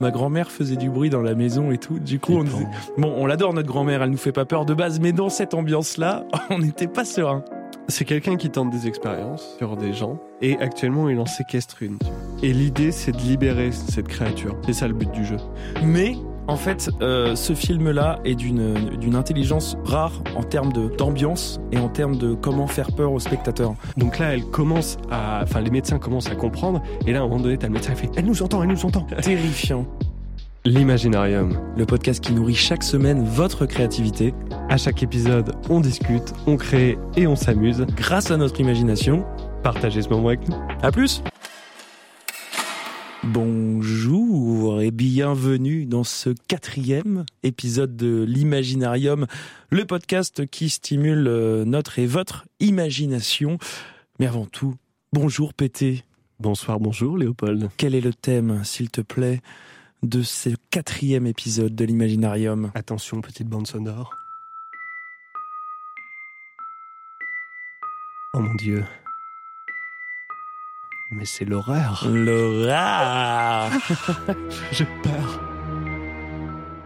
Ma grand-mère faisait du bruit dans la maison et tout. Du coup, on disait... bon, on l'adore notre grand-mère, elle nous fait pas peur de base, mais dans cette ambiance-là, on n'était pas serein. C'est quelqu'un qui tente des expériences sur des gens et actuellement il en séquestre une. Et l'idée c'est de libérer cette créature. C'est ça le but du jeu. Mais en fait, euh, ce film-là est d'une d'une intelligence rare en termes d'ambiance et en termes de comment faire peur aux spectateurs. Donc là, elle commence à, enfin les médecins commencent à comprendre et là à un moment donné, t'as le médecin qui fait, elle nous entend, elle nous entend. Terrifiant. L'imaginarium. Le podcast qui nourrit chaque semaine votre créativité À chaque épisode, on discute, on crée et on s'amuse. grâce à notre imagination. Partagez ce moment avec nous. À plus. Bonjour et bienvenue dans ce quatrième épisode de l'Imaginarium, le podcast qui stimule euh, notre et votre imagination. Mais avant tout, bonjour Pété. Bonsoir, bonjour Léopold. Quel est le thème, s'il te plaît, de ce quatrième épisode de l'Imaginarium? Attention, petite bande sonore. Oh mon dieu. Mais c'est l'horreur. Laura J'ai peur.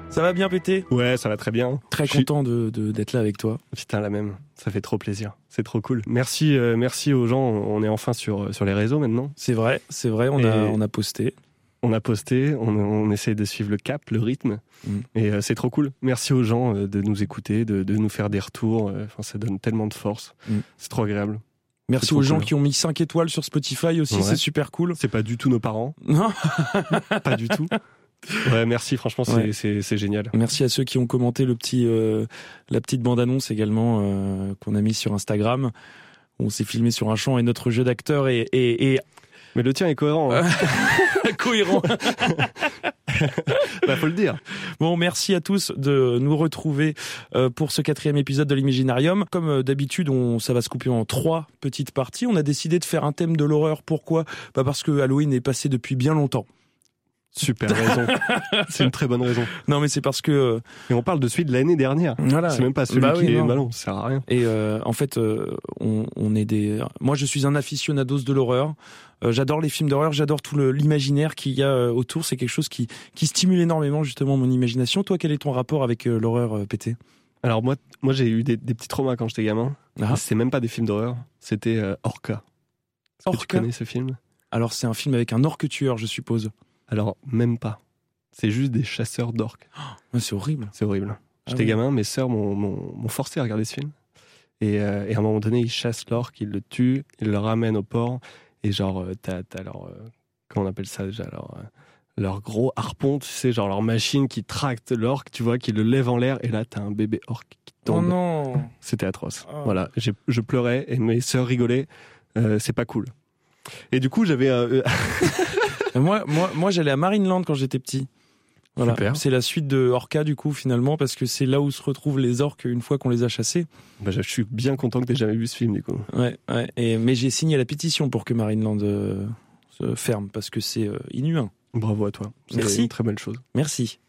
Ça va bien Pété? Ouais, ça va très bien. Très content de- de- d'être là avec toi. Putain, la même. Ça fait trop plaisir. C'est trop cool. Merci, euh, merci aux gens. On est enfin sur, sur les réseaux maintenant. C'est vrai, c'est vrai, on, a, on a posté. On a posté, on, on essaie de suivre le cap, le rythme. Mm. Et euh, c'est trop cool. Merci aux gens euh, de nous écouter, de, de nous faire des retours. Euh, Enfin, ça donne tellement de force. Mm. C'est trop agréable. Merci aux gens cool. qui ont mis 5 étoiles sur Spotify aussi, Ouais. c'est super cool. C'est pas du tout nos parents. Non pas du tout. Ouais, merci. Franchement, c'est Ouais. c'est- c'est génial. Merci à ceux qui ont commenté le petit, euh, la petite bande-annonce également euh, qu'on a mis sur Instagram. On s'est filmé sur un champ et notre jeu d'acteur est, est, est Mais le tien est cohérent. hein. cohérent. bah, faut le dire. Bon, merci à tous de nous retrouver euh, pour ce quatrième épisode de l'Imaginarium. Comme euh, d'habitude, on, ça va se couper en trois petites parties. On a décidé de faire un thème de l'horreur. Pourquoi? Bah Parce que Halloween est passé depuis bien longtemps. Super raison. c'est une très bonne raison. Non, mais c'est parce que... euh, Et on parle de celui de l'année dernière. voilà. C'est même pas celui Bah qui oui, est. non, ça sert à rien. Et euh, en fait, euh, on, on est des. Moi, je suis un aficionados de l'horreur. Euh, j'adore les films d'horreur. J'adore tout l'imaginaire qu'il y a autour. C'est quelque chose qui qui stimule énormément justement mon imagination. Toi, quel est ton rapport avec l'horreur, pété Alors, moi, moi j'ai eu des, des petits traumas quand j'étais gamin. Ah. C'était même pas des films d'horreur. C'était euh, Orca. Que tu Orca connais ce film? Alors, c'est un film avec un orque tueur, je suppose. Alors, même pas. C'est juste des chasseurs d'orques. C'est horrible. C'est horrible. J'étais oui. gamin, mes sœurs m'ont- forcé à regarder ce film. Et, euh, et à un moment donné, ils chassent l'orque, ils le tuent, ils le ramènent au port. Et genre, euh, t'as as leur. euh, comment on appelle ça déjà leur, leur gros harpon, tu sais, genre leur machine qui tracte l'orque, tu vois, qui le lève en l'air. Et là, t'as un bébé orque qui Oh tombe. non C'était atroce. Oh. Voilà, je pleurais et mes sœurs rigolaient. C'est pas cool. Et du coup, j'avais. Moi, moi, moi, j'allais à Marineland quand j'étais petit. Voilà. C'est la suite de Orca du coup finalement parce que c'est là où se retrouvent les orques une fois qu'on les a chassés. bah, je suis bien content que t'aies jamais vu ce film, du coup. Ouais, ouais. Et, mais j'ai signé la pétition pour que Marineland euh, se ferme parce que c'est euh, inhumain. Bravo à toi. C'est Merci. une très belle chose. Merci.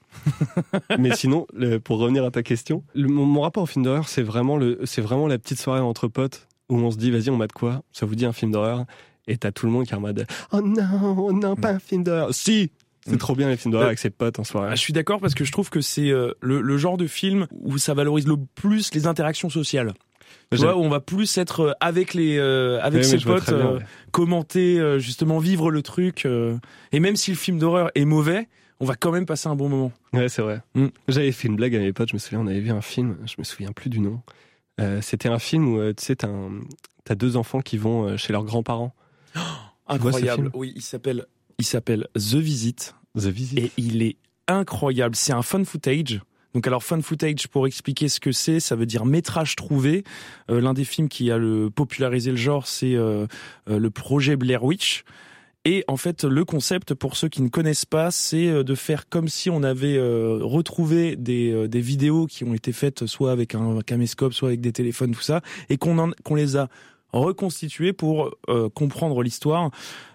Mais sinon, le- pour revenir à ta question, le- mon, mon rapport au film d'horreur, c'est vraiment, le, vraiment la petite soirée entre potes où on se dit, vas-y, on mate quoi? Ça vous dit un film d'horreur? Et t'as tout le monde qui est en mode, oh non, oh non, pas un film d'horreur. Si C'est Mm. trop bien les films d'horreur Euh, avec ses potes en soirée. Ah, je suis d'accord parce que je trouve que c'est euh, le, le genre de film où ça valorise le plus les interactions sociales. Tu vois, où on va plus être euh, avec les euh, avec ses potes, très bien, euh, ouais. commenter, euh, justement vivre le truc. et même si le film d'horreur est mauvais, on va quand même passer un bon moment. Ouais, c'est vrai. Mm. J'avais fait une blague à mes potes, je me souviens, on avait vu un film, je me souviens plus du nom. C'était un film où, tu sais, t'as deux enfants qui vont chez leurs grands-parents. Incroyable. Oui, il s'appelle il s'appelle The Visit. The Visit. et il est incroyable. C'est un fun footage. Donc alors fun footage pour expliquer ce que c'est, ça veut dire métrage trouvé. Euh, L'un des films qui a le popularisé le genre, c'est euh, euh, le projet Blair Witch. Et en fait, le concept, pour ceux qui ne connaissent pas, c'est de faire comme si on avait euh, retrouvé des, euh, des vidéos qui ont été faites soit avec un caméscope, soit avec des téléphones, tout ça, et qu'on qu'on les a reconstitué pour euh, comprendre l'histoire.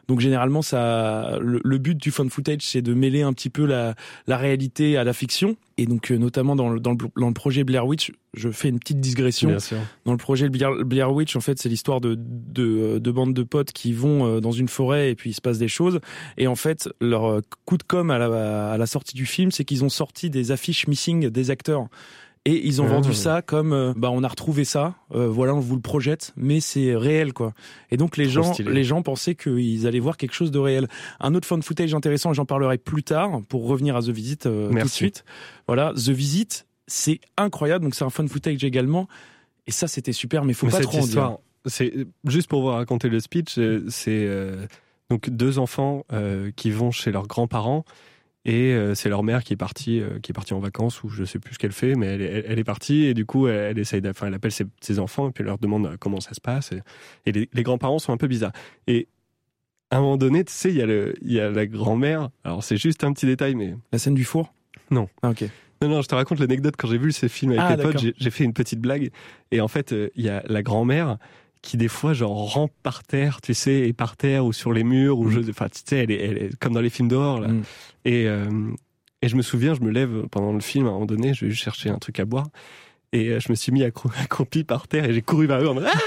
Donc généralement, ça, le, le but du fan footage, c'est de mêler un petit peu la, la réalité à la fiction. Et donc euh, notamment dans le, dans, le, dans le projet Blair Witch, je fais une petite digression. Dans le projet Blair, Blair Witch, en fait, c'est l'histoire de, de, de bandes de potes qui vont euh, dans une forêt et puis il se passe des choses. Et en fait, leur coup de com à la, à la sortie du film, c'est qu'ils ont sorti des affiches missing des acteurs. Et ils ont Ah. vendu ça comme euh, bah on a retrouvé ça, euh, voilà on vous le projette, mais c'est réel quoi. Et donc les Trop gens stylé. les gens pensaient qu'ils allaient voir quelque chose de réel. Un autre fan footage intéressant, j'en parlerai plus tard pour revenir à The Visit euh, tout de suite. Voilà, The Visit, c'est incroyable, donc c'est un fan footage également. Et ça c'était super, mais faut Mais pas trop en dire. histoire, c'est juste pour vous raconter le speech, euh, c'est euh, donc deux enfants euh, qui vont chez leurs grands-parents et euh, c'est leur mère qui est partie euh, qui est partie en vacances ou je sais plus ce qu'elle fait mais elle, est- elle, elle est partie et du coup elle, elle essaye enfin elle appelle ses, ses enfants et puis elle leur demande euh, comment ça se passe et, et les, les grands-parents sont un peu bizarres et à un moment donné tu sais il y a le il y a la grand-mère alors c'est juste un petit détail mais La scène du four? Non. Ah, ok. non, non, je te raconte l'anecdote. Quand j'ai vu ces films avec Ah, les potes, j'ai- fait une petite blague. Et en fait, il y a la grand-mère qui, des fois, genre, rampe par terre, tu sais, et par terre ou sur les murs, ou Mm. je, enfin, tu sais, elle est, elle est comme dans les films d'horreur, là. Mm. Et, euh, et je me souviens, je me lève pendant le film, à un moment donné, je vais juste chercher un truc à boire. Et euh, je me suis mis accro- accroupi par terre et j'ai couru vers eux en mode Ah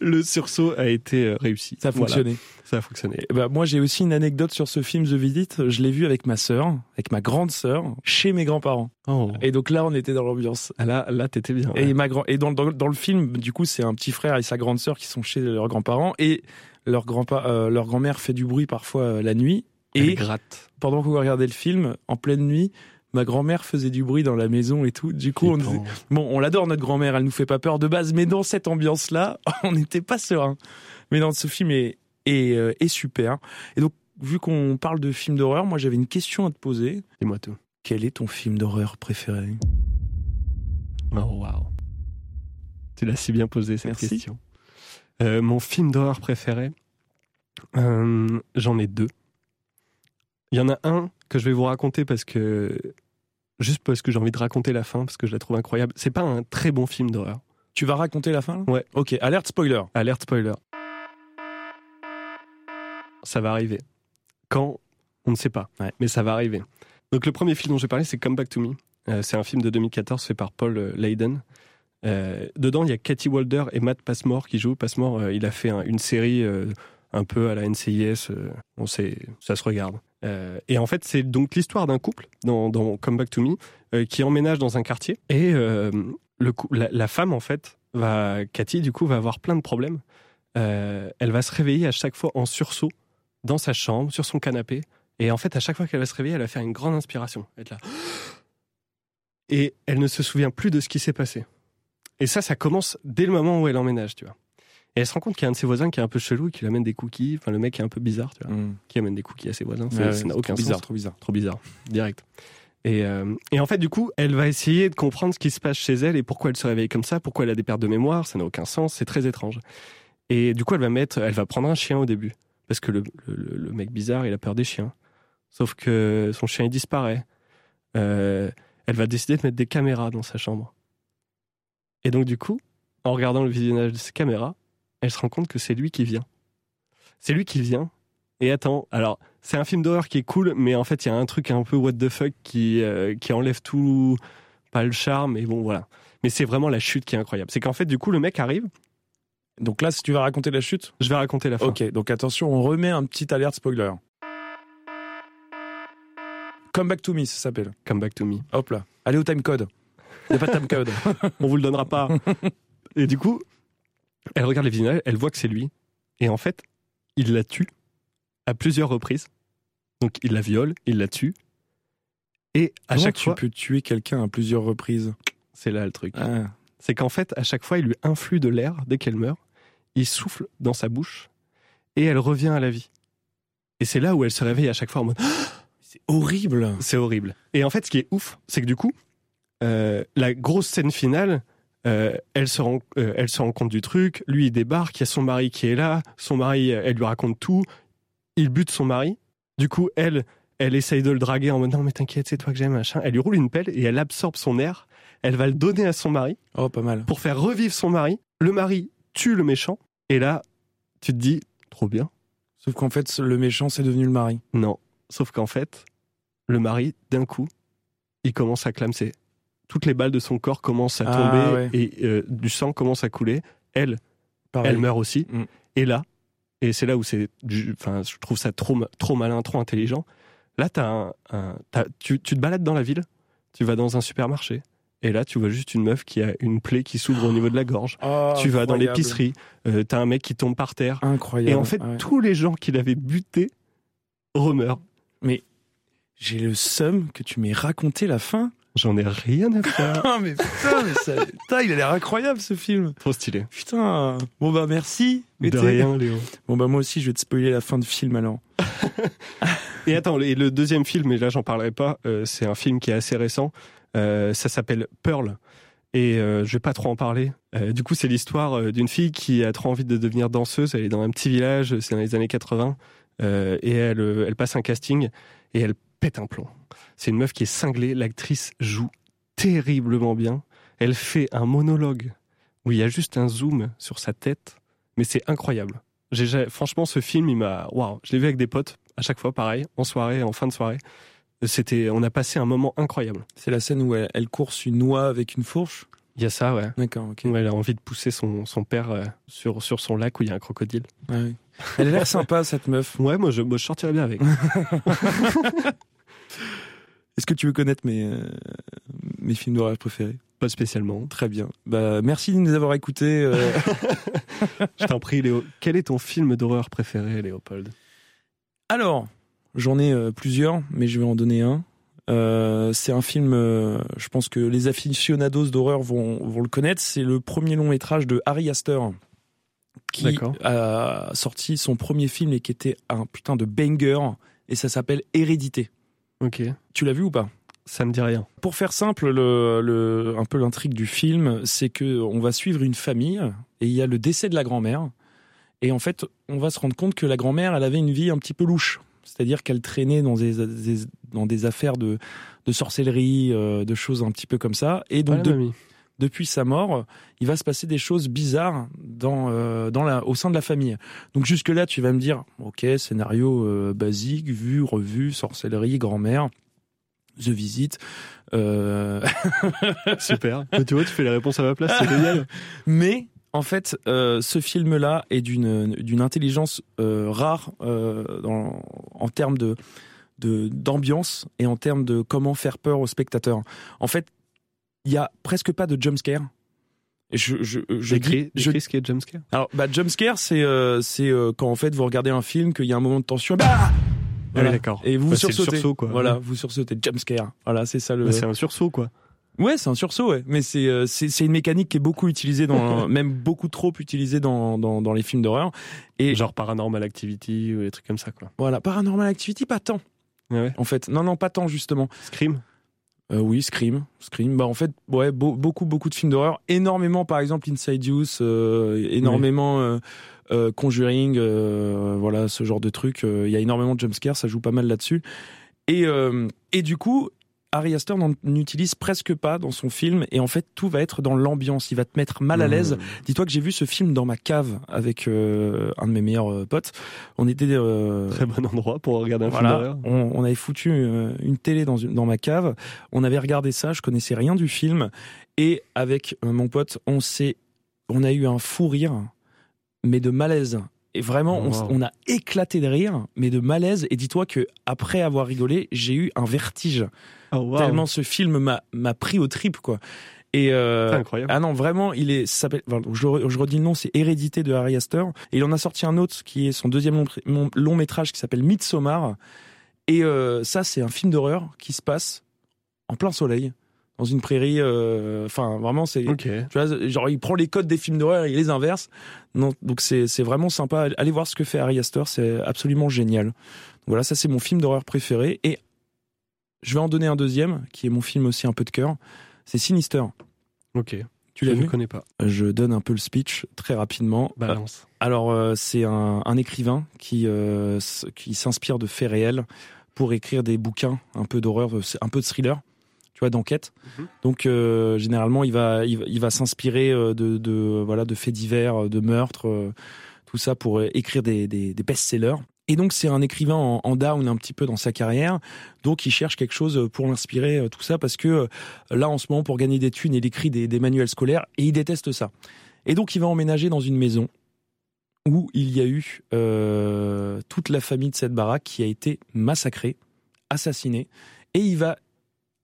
Le sursaut a été euh, réussi. Ça a Voilà, fonctionné. ça a fonctionné. Eh ben, moi, j'ai aussi une anecdote sur ce film The Visit. Je l'ai vu avec ma sœur, avec ma grande sœur, chez mes grands-parents. Oh. Et donc là, on était dans l'ambiance. Ah, Là, là t'étais bien. Et ouais. ma grand et dans, dans, dans le film, du coup, c'est un petit frère et sa grande sœur qui sont chez leurs grands-parents et leur grand euh, leur grand-mère fait du bruit parfois euh, la nuit. Elle Et gratte. pendant que vous regardez le film, en pleine nuit, ma grand-mère faisait du bruit dans la maison et tout. Du coup, on disait- bon, on l'adore notre grand-mère, elle nous fait pas peur de base, mais dans cette ambiance-là, on n'était pas serein. Mais dans ce film est est, euh, est super. Et donc, vu qu'on parle de films d'horreur, moi j'avais une question à te poser. Dis-moi tout. Quel est ton film d'horreur préféré? Oh, waouh. Tu l'as si bien posé cette Merci. question. Euh, mon film d'horreur préféré, euh, j'en ai deux. Il y en a un que je vais vous raconter parce que. Juste parce que j'ai envie de raconter la fin, parce que je la trouve incroyable. C'est pas un très bon film d'horreur. Tu vas raconter la fin là Ouais. Ok, alerte spoiler. Alerte spoiler. Ça va arriver. Quand? On ne sait pas. Ouais. Mais ça va arriver. Donc le premier film dont j'ai parlé, c'est Come Back to Me. Euh, c'est un film de 2014 fait par Paul euh, Leyden. Euh, dedans, il y a Cathy Walder et Matt Passmore qui jouent. Passmore, euh, il a fait un- une série un peu à la NCIS. on sait, ça se regarde. Euh, et en fait, c'est donc l'histoire d'un couple dans, Come Back to Me euh, qui emménage dans un quartier. Et euh, la, femme, en fait, va, Cathy, du coup, va avoir plein de problèmes. Elle va se réveiller à chaque fois en sursaut dans sa chambre, sur son canapé. Et en fait, à chaque fois qu'elle va se réveiller, elle va faire une grande inspiration. Être là. Et elle ne se souvient plus de ce qui s'est passé. Et ça, ça commence dès le moment où elle emménage, tu vois. Et elle se rend compte qu'il y a un de ses voisins qui est un peu chelou et qui lui amène des cookies. Enfin, le mec est un peu bizarre, tu vois. Qui amène des cookies à ses voisins. Ça Ouais, ça n'a aucun bizarre, sens. trop bizarre. Trop bizarre. Direct. Et, euh, et en fait, du coup, elle va essayer de comprendre ce qui se passe chez elle et pourquoi elle se réveille comme ça, pourquoi elle a des pertes de mémoire. Ça n'a aucun sens. C'est très étrange. Et du coup, elle va mettre, elle va prendre un chien au début. Parce que le, le- le mec bizarre, il a peur des chiens. Sauf que son chien, il disparaît. Euh, elle va décider de mettre des caméras dans sa chambre. Et donc, du coup, en regardant le visionnage de ces caméras, elle se rend compte que c'est lui qui vient. C'est lui qui vient. Et attends, alors, c'est un film d'horreur qui est cool, mais en fait, il y a un truc un peu what the fuck qui, euh, qui enlève tout, pas le charme, mais bon, voilà. Mais c'est vraiment la chute qui est incroyable. C'est qu'en fait, du coup, le mec arrive, Donc là, si tu vas raconter la chute, je vais raconter la fin. ok. Donc attention, on remet un petit alerte spoiler. Come Back to Me, ça s'appelle. Come back to me. Hop là. Allez au timecode. Il n'y a pas de timecode. On vous le donnera pas. Et du coup, elle regarde les visionnages, elle voit que c'est lui. Et en fait, il la tue à plusieurs reprises. Donc, il la viole, il la tue. Et à Comment chaque tu fois, peux tuer quelqu'un à plusieurs reprises? C'est là le truc. Ah. c'est qu'en fait, à chaque fois, il lui influe de l'air dès qu'elle meurt. Il souffle dans sa bouche et elle revient à la vie. Et c'est là où elle se réveille à chaque fois en mode C'est horrible. c'est horrible. Et en fait, ce qui est ouf, c'est que du coup, euh, la grosse scène finale, euh, elle, se rend, euh, elle se rend compte du truc. Lui, il débarque. Il y a son mari qui est là. Son mari, elle lui raconte tout. Il bute son mari. Du coup, elle, elle essaye de le draguer en mode non, mais t'inquiète, c'est toi que j'aime, machin. Elle lui roule une pelle et elle absorbe son air. Elle va le donner à son mari Oh, pas mal. pour faire revivre son mari. Le mari tue le méchant. Et là, tu te dis, trop bien. Sauf qu'en fait, le méchant, c'est devenu le mari. Non. Sauf qu'en fait, le mari, d'un coup, il commence à clamser. Toutes les balles de son corps commencent à Ah, tomber ouais. et euh, du sang commence à couler. Elle, Pareil. elle meurt aussi. Mm. Et là, et c'est là où c'est, enfin, je trouve ça trop, trop malin, trop intelligent. Là, un, un- tu, tu te balades dans la ville, tu vas dans un supermarché, et là, tu vois juste une meuf qui a une plaie qui s'ouvre au niveau de la gorge. Ah, tu vas dans l'épicerie, euh, t'as un mec qui tombe par terre. Incroyable. Et en fait, Ouais. tous les gens qui l'avaient buté remeurent. j'ai le seum que tu m'aies raconté la fin. J'en ai rien à faire. Ah mais putain, mais ça- putain, il a l'air incroyable ce film. Trop stylé. Putain. Bon bah merci. De rien, Léo. Bon bah moi aussi je vais te spoiler la fin de film alors. Et attends, et le deuxième film, et là j'en parlerai pas, euh, c'est un film qui est assez récent. Euh, ça s'appelle Pearl. Et euh, je vais pas trop en parler. Euh, du coup, c'est l'histoire d'une fille qui a trop envie de devenir danseuse. Elle est dans un petit village, c'est dans les années 80. euh, et elle, elle passe un casting et elle pète un plomb. C'est une meuf qui est cinglée. L'actrice joue terriblement bien. Elle fait un monologue où il y a juste un zoom sur sa tête. Mais c'est incroyable. J'ai, franchement, ce film, il m'a. Waouh! Je l'ai vu avec des potes, à chaque fois, pareil, en soirée, en fin de soirée. C'était, on a passé un moment incroyable. C'est la scène où elle, elle course une noix avec une fourche? Il y a ça, ouais. D'accord, ok. Ouais, elle a envie de pousser son, son père euh, sur, sur son lac où il y a un crocodile. Ouais, ouais. Elle a l'air sympa cette meuf. Ouais, moi je, moi, je sortirais bien avec. Est-ce que tu veux connaître mes, euh, mes films d'horreur préférés? Pas spécialement. Très bien. Bah merci de nous avoir écoutés. euh. Je t'en prie, Léo. Quel est ton film d'horreur préféré, Léopold? Alors, j'en ai euh, plusieurs, mais je vais en donner un. C'est un film, je pense que les aficionados d'horreur vont, vont le connaître. C'est le premier long métrage de Harry Astor, qui a sorti son premier film et qui était un putain de banger, et ça s'appelle Hérédité. Ok. Tu l'as vu ou pas? Ça me dit rien. Pour faire simple, le, le- un peu l'intrigue du film, c'est que on va suivre une famille et il y a le décès de la grand-mère. Et en fait, on va se rendre compte que la grand-mère, elle avait une vie un petit peu louche. C'est-à-dire qu'elle traînait dans des, des- dans des affaires de, de sorcellerie, euh, de choses un petit peu comme ça. Et donc, Ouais, de-. Depuis sa mort, il va se passer des choses bizarres dans, euh, dans la, au sein de la famille. Donc jusque-là, tu vas me dire, ok, scénario euh, basique, vu, revu, sorcellerie, grand-mère, The Visit. Euh, Super. Mais tu vois, tu fais les réponses à ma place, c'est génial. Mais en fait, euh, ce film-là est d'une d'une intelligence euh, rare dans, en termes de de- d'ambiance et en termes de comment faire peur aux spectateurs. En fait, il y a presque pas de jumpscare. Je, je, je dis- je- ce qui est jumpscare. alors, bah, jumpscare, c'est euh, c'est euh, quand en fait vous regardez un film, qu'il y a un moment de tension, bah Voilà. Ouais, d'accord. et vous Bah, sursautez. sursaut, quoi. Voilà, vous sursautez. Jumpscare. Voilà, c'est ça le. Bah, c'est un sursaut, quoi. Ouais, c'est un sursaut, ouais. Mais c'est euh, c'est une mécanique qui est beaucoup utilisée dans, même beaucoup trop utilisée dans dans, dans les films d'horreur. Et Genre Paranormal Activity ou des trucs comme ça, quoi. voilà, Paranormal Activity, pas tant. Ouais, ouais. En fait, non, non, pas tant justement. Scream. Euh, oui, Scream, Scream. Bah en fait, ouais, beau- beaucoup, beaucoup de films d'horreur. Énormément, par exemple, Inside Use. euh, énormément euh, euh, Conjuring. voilà, ce genre de trucs. Euh, Il y a énormément de jumpscares. Ça joue pas mal là-dessus. Et et du coup. Ari Aster n'en n'utilise presque pas dans son film et en fait tout va être dans l'ambiance, il va te mettre mal à l'aise. Mmh. Dis-toi que j'ai vu ce film dans ma cave avec euh, un de mes meilleurs euh, potes. On était euh, Très bon endroit pour regarder un film voilà, on, on avait foutu une télé dans, une- dans ma cave. On avait regardé ça, je connaissais rien du film. Et avec mon pote, on s'est, on a eu un fou rire, mais de malaise. Et vraiment, on, s- Wow. on a éclaté de rire, mais de malaise. Et dis-toi que après avoir rigolé, j'ai eu un vertige. Oh, wow. Tellement ce film m'a pris au trip, quoi. Et euh, C'est incroyable. ah non, vraiment, il est. s'appelle- enfin, je, je redis le nom, c'est Hérédité de Harry Astor. Et il en a sorti un autre qui est son deuxième long, long métrage qui s'appelle Midsommar. Et euh, ça, c'est un film d'horreur qui se passe en plein soleil, dans une prairie. euh, Enfin, vraiment, c'est. Ok. Tu vois, genre, il prend les codes des films d'horreur et il les inverse. Non, donc c'est vraiment sympa. Allez voir ce que fait Harry Astor, c'est absolument génial. Voilà, ça c'est mon film d'horreur préféré. Et je vais en donner un deuxième, qui est mon film aussi un peu de cœur. C'est Sinister. Ok. Tu l'as Je ne vu? connais pas. Je donne un peu le speech très rapidement. Balance. Alors, euh, c'est un, un écrivain qui, euh, qui s'inspire de faits réels pour écrire des bouquins un peu d'horreur, euh, un peu de thriller. Vois, d'enquête. Mhm. Donc euh, généralement, il va, il va, il va s'inspirer euh, de, de, voilà, de faits divers, de meurtres, euh, tout ça pour euh, écrire des, des, des best-sellers. Et donc c'est un écrivain en, en down un petit peu dans sa carrière, donc il cherche quelque chose pour l'inspirer, euh, tout ça, parce que euh, là en ce moment pour gagner des thunes, il écrit des, des manuels scolaires et il déteste ça. Et donc il va emménager dans une maison où il y a eu euh, toute la famille de cette baraque qui a été massacrée, assassinée, et il va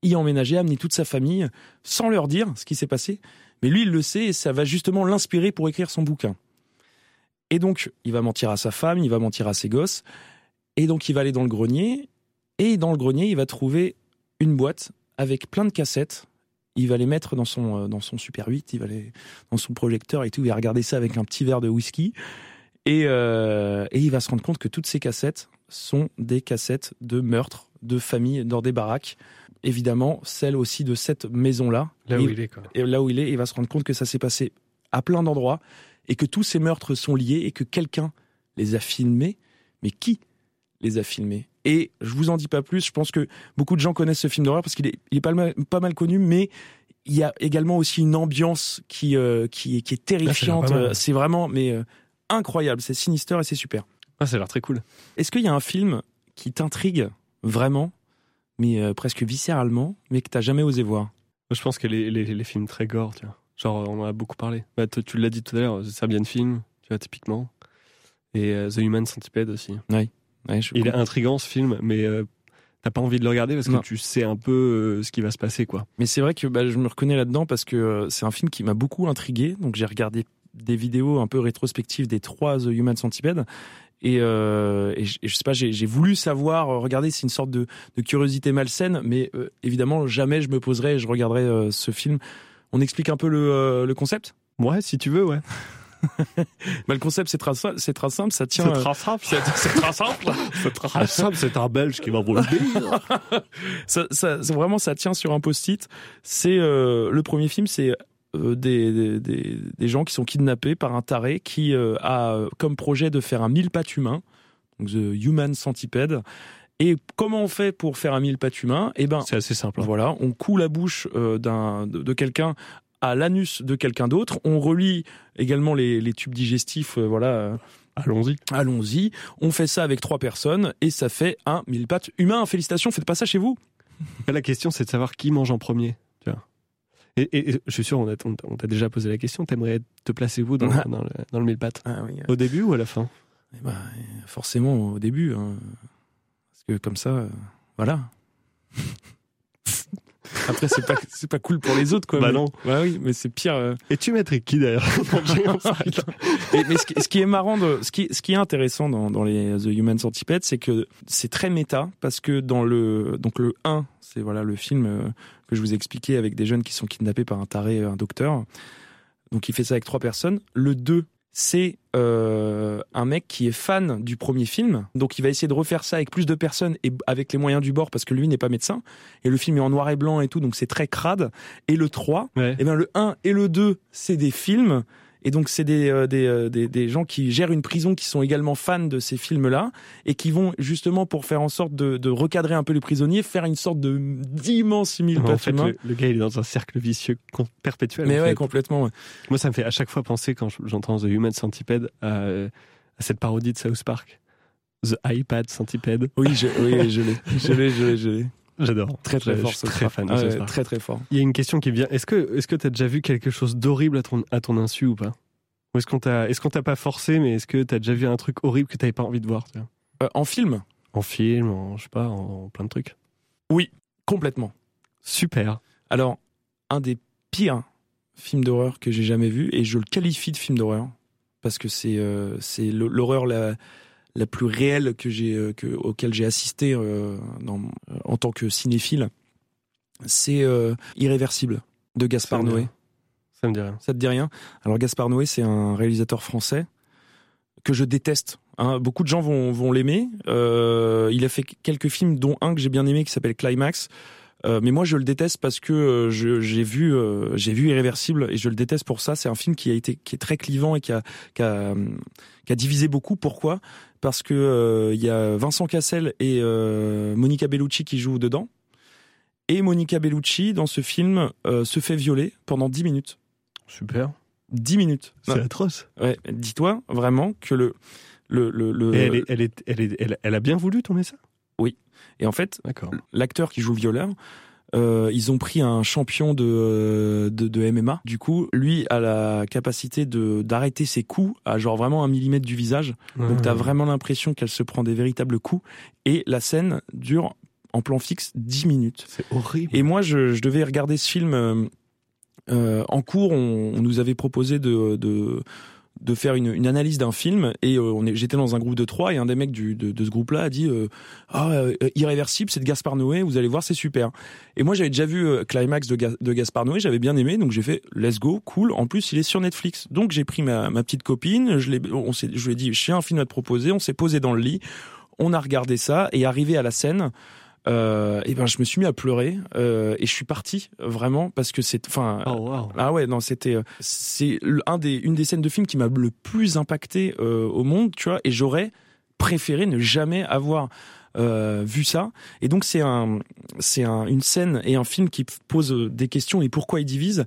y emménager, amener toute sa famille, sans leur dire ce qui s'est passé, mais lui il le sait et ça va justement l'inspirer pour écrire son bouquin. Et donc il va mentir à sa femme, il va mentir à ses gosses, et donc il va aller dans le grenier, et dans le grenier il va trouver une boîte avec plein de cassettes. Il va les mettre dans son, euh, dans son Super 8, il va les, dans son projecteur et tout, il va regarder ça avec un petit verre de whisky. Et, euh, et il va se rendre compte que toutes ces cassettes sont des cassettes de meurtres de familles dans des baraques. Évidemment, celle aussi de cette maison-là. Là où il est, quoi. et là où il est, il va se rendre compte que ça s'est passé à plein d'endroits et que tous ces meurtres sont liés et que quelqu'un les a filmés. Mais qui les a filmés? Et je vous en dis pas plus. Je pense que beaucoup de gens connaissent ce film d'horreur parce qu'il est, il est pas, mal, pas mal connu, mais il y a également aussi une ambiance qui, euh, qui, qui est terrifiante. Ah. Euh, c'est vraiment mais euh, incroyable. C'est sinister et c'est super. Ah, ça a l'air très cool. Est-ce qu'il y a un film qui t'intrigue vraiment, mais euh, presque viscéralement, mais que t'as jamais osé voir je pense que les, les, les films très gore, tu vois. Genre, on en a beaucoup parlé. Bah, tu l'as dit tout à l'heure, Serbian Film, tu vois, typiquement. Et euh, The Human Centipede aussi. Ouais, je- Il est intrigant, ce film, mais euh, t'as pas envie de le regarder parce que Non. tu sais un peu euh, ce qui va se passer, quoi. Mais c'est vrai que bah, je me reconnais là-dedans parce que c'est un film qui m'a beaucoup intrigué. Donc j'ai regardé des vidéos un peu rétrospectives des trois The Human Centipede. Et, euh, et, je, et je sais pas, j'ai voulu savoir, euh, regarder, c'est une sorte de, de curiosité malsaine, mais euh, évidemment jamais je me poserai et je regarderai euh, ce film. On explique un peu le, euh, le concept? Ouais, si tu veux, ouais. bah, Le concept c'est très, c'est très simple, ça tient... euh, simple. c'est c'est très simple. C'est très simple, c'est un Belge qui va vous le dire. ça, ça, c'est vraiment, ça tient sur un post-it. C'est euh, le premier film, c'est des, des, des, gens qui sont kidnappés par un taré qui euh, a euh, comme projet de faire un mille pattes humain, donc The Human Centipede. Et comment on fait pour faire un mille pattes humain Eh ben, C'est assez simple. hein. voilà, on coud la bouche euh, d'un de, de quelqu'un à l'anus de quelqu'un d'autre. On relie également les, les tubes digestifs, euh, voilà. euh, Allons-y. Allons-y. On fait ça avec trois personnes et ça fait un mille pattes humain. Félicitations, faites pas ça chez vous. La question, c'est de savoir qui mange en premier. Et, et- et je suis sûr, on t'a déjà posé la question. T'aimerais te placer où dans, dans le, dans le mille pattes Ah oui. Au début ou à la fin Eh ben, forcément au début, hein. parce que comme ça, euh, voilà. Après c'est pas c'est pas cool pour les autres quoi. Bah mais- non. Bah oui, mais c'est pire. euh. Et tu mettrais qui d'ailleurs? Et- mais ce qui, ce qui est marrant, de, ce qui ce qui est intéressant dans, dans les The Human Centipede, c'est que c'est très méta parce que dans le donc le 1, c'est voilà le film euh, que je vous ai expliqué avec des jeunes qui sont kidnappés par un taré, un docteur. Donc il fait ça avec trois personnes. Le 2, c'est euh, un mec qui est fan du premier film, donc il va essayer de refaire ça avec plus de personnes et avec les moyens du bord parce que lui n'est pas médecin. Et le film est en noir et blanc et tout, donc c'est très crade. Et le 3, Ouais. eh ben le 1 et le 2, c'est des films. Et donc c'est des, euh, des, euh, des, des gens qui gèrent une prison qui sont également fans de ces films-là et qui vont justement pour faire en sorte de, de recadrer un peu les prisonniers, faire une sorte de d'immense mille En fait, le, le gars, il est dans un cercle vicieux perpétuel. Mais ouais, fait. complètement. ouais. Moi, ça me fait à chaque fois penser, quand je- j'entends The Human Centipede, à, à cette parodie de South Park. The iPad Centipede. Oui, je, oui, je l'ai, je l'ai, je l'ai, je l'ai. J'adore. Très très fort. je suis très fan Ah ouais. Très très fort. Il y a une question qui vient. Est-ce que est-ce que t'as déjà vu quelque chose d'horrible à ton à ton insu ou pas? Ou est-ce qu'on t'a est-ce qu'on t'a pas forcé, mais est-ce que t'as déjà vu un truc horrible que t'avais pas envie de voir tu vois? Euh, en film, En film, en je sais pas, en, en plein de trucs. complètement. Super. Alors, un des pires films d'horreur que j'ai jamais vu, et je le qualifie de film d'horreur, parce que c'est euh, c'est l'horreur la, la plus réelle que j'ai euh, que, auquel j'ai assisté euh, dans, en tant que cinéphile. C'est euh, Irréversible de Gaspard Noé. rien. Ça me dit rien. Ça te dit rien? Alors Gaspard Noé, c'est un réalisateur français que je déteste. hein. Beaucoup de gens vont, vont l'aimer. Euh, il a fait quelques films, dont un que j'ai bien aimé qui s'appelle Climax. Euh, mais moi, je le déteste parce que euh, j'ai vu, euh, j'ai vu Irréversible et je le déteste pour ça. C'est un film qui a été, qui est très clivant et qui a, qui a, hum, qui a divisé beaucoup. Pourquoi? Parce que euh, il y a Vincent Cassel et euh, Monica Bellucci qui jouent dedans. Et Monica Bellucci, dans ce film, euh, se fait violer pendant 10 minutes. Super. 10 minutes. C'est atroce. Ouais, dis-toi vraiment que le. le, le, le- Et elle, est, elle, est, elle, est, elle, elle a bien voulu tourner ça? Et en fait, l'acteur qui joue le violeur, euh, ils ont pris un champion de, de, de MMA. Du coup, lui a la capacité de d'arrêter ses coups à genre vraiment un millimètre du visage. Donc t'as vraiment l'impression qu'elle se prend des véritables coups. Et la scène dure en plan fixe 10 minutes. C'est horrible. Et moi, je, je devais regarder ce film euh, euh, en cours. On, on nous avait proposé de, de, de faire une, une analyse d'un film et euh, on est, j'étais dans un groupe de trois et un des mecs du, de, de ce groupe-là a dit euh, ah euh, irréversible, c'est de Gaspard Noé. Vous allez voir, c'est super. Et moi, j'avais déjà vu euh, Climax de, Ga- Gaspard Noé, j'avais bien aimé, donc j'ai fait let's go, cool. En plus, il est sur Netflix, donc j'ai pris ma, ma petite copine, je l'ai, on s'est, je lui ai dit j'ai un film à te proposer, on s'est posé dans le lit, on a regardé ça et arrivé à la scène euh, et ben je me suis mis à pleurer euh, et je suis parti vraiment parce que c'est enfin Oh, wow. ah ouais non c'était euh, c'est un des une des scènes de film qui m'a le plus impacté euh, au monde tu vois et j'aurais préféré ne jamais avoir euh, vu ça et donc c'est un c'est un, une scène et un film qui pose euh, des questions et pourquoi il divise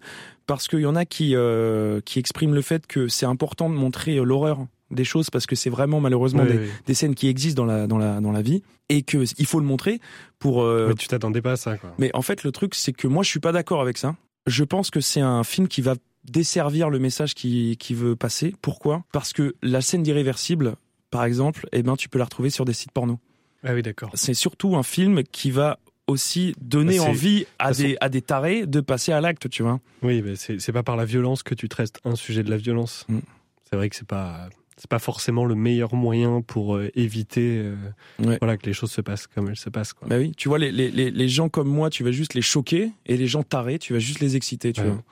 parce qu'il y en a qui euh, qui expriment le fait que c'est important de montrer euh, l'horreur des choses parce que c'est vraiment malheureusement des, scènes qui existent dans la dans la dans la vie et que il faut le montrer pour euh, Mais tu t'attendais pas à ça, quoi. mais en fait le truc c'est que moi je suis pas d'accord avec ça je pense que c'est un film qui va desservir le message qui qui veut passer pourquoi? Parce que la scène d'irréversible par exemple eh ben tu peux la retrouver sur des sites porno Ah oui, d'accord. c'est surtout un film qui va aussi donner Bah, envie à des à des tarés de passer à l'acte tu vois Oui, mais c'est c'est pas par la violence que tu traites un sujet de la violence. Mm. C'est vrai que c'est pas c'est pas forcément le meilleur moyen pour euh, éviter euh, Ouais. voilà que les choses se passent comme elles se passent quoi. bah oui tu vois les, les les gens comme moi tu vas juste les choquer et les gens tarés tu vas juste les exciter tu vois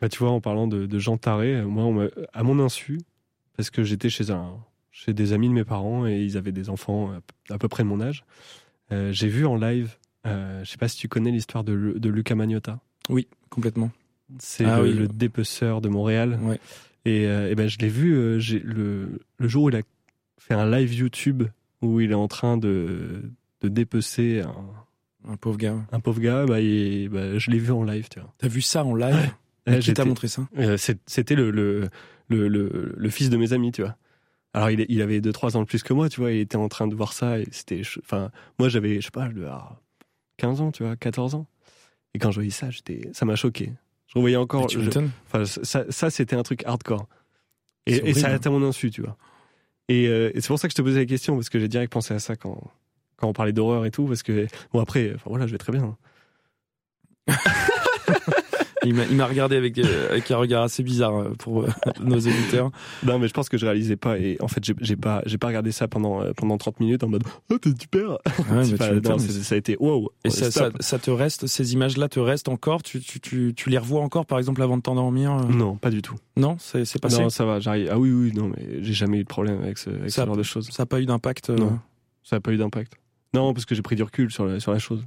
Bah, tu vois, en parlant de, de gens tarés, euh, moi, on à mon insu, parce que j'étais chez un, chez des amis de mes parents et ils avaient des enfants à peu- à peu près de mon âge, euh, j'ai vu en live, je sais pas si tu connais l'histoire de, de Luca Magnotta. complètement C'est Ah le, oui. le dépeceur de Montréal. Ouais. Et, euh, et ben, je l'ai vu euh, le, le jour où il a fait un live YouTube où il est en train de, de dépecer un, un pauvre gars un pauvre gars, bah, il- bah, je l'ai vu en live. Tu vois. t'as vu ça en live Ouais, qui t'a montré ça Euh, C'était le, le, le, le, le fils de mes amis, tu vois. Alors, il, il avait 2-3 ans de plus que moi, tu vois. Il était en train de voir ça. Et c'était. ch- Enfin, moi, j'avais, je sais pas, le, ah, 15 ans, tu vois, 14 ans. Et quand je voyais ça, j'étais, ça m'a choqué. Je revoyais encore. Je-. Enfin, ça, ça c'était un truc hardcore. Et, et ça a à mon insu, tu vois. Et, euh, et c'est pour ça que je te posais la question, parce que j'ai direct pensé à ça quand, quand on parlait d'horreur et tout. Parce que, bon, après, enfin, voilà, je vais très bien. Il m'a regardé avec, euh, avec un regard assez bizarre euh, pour euh, nos auditeurs. Non, mais je pense que je réalisais pas. Et en fait, j'ai pas, pas regardé ça pendant, pendant 30 minutes en mode Oh, t'es super Ouais, tu pas- non, Ça a été wow Et ça, ça, stop. ça te reste, ces images-là te restent encore? Tu, tu, tu, tu les revois encore, par exemple, avant de t'endormir Non, pas du tout. Non, c'est c'est passé? Non, ça va, j'arrive. Ah oui, oui, non, mais j'ai jamais eu de problème avec ce, avec Ça- ce genre de choses. Ça n'a pas eu d'impact euh, Non. Ça n'a pas eu d'impact. Non, parce que j'ai pris du recul sur la, sur la chose.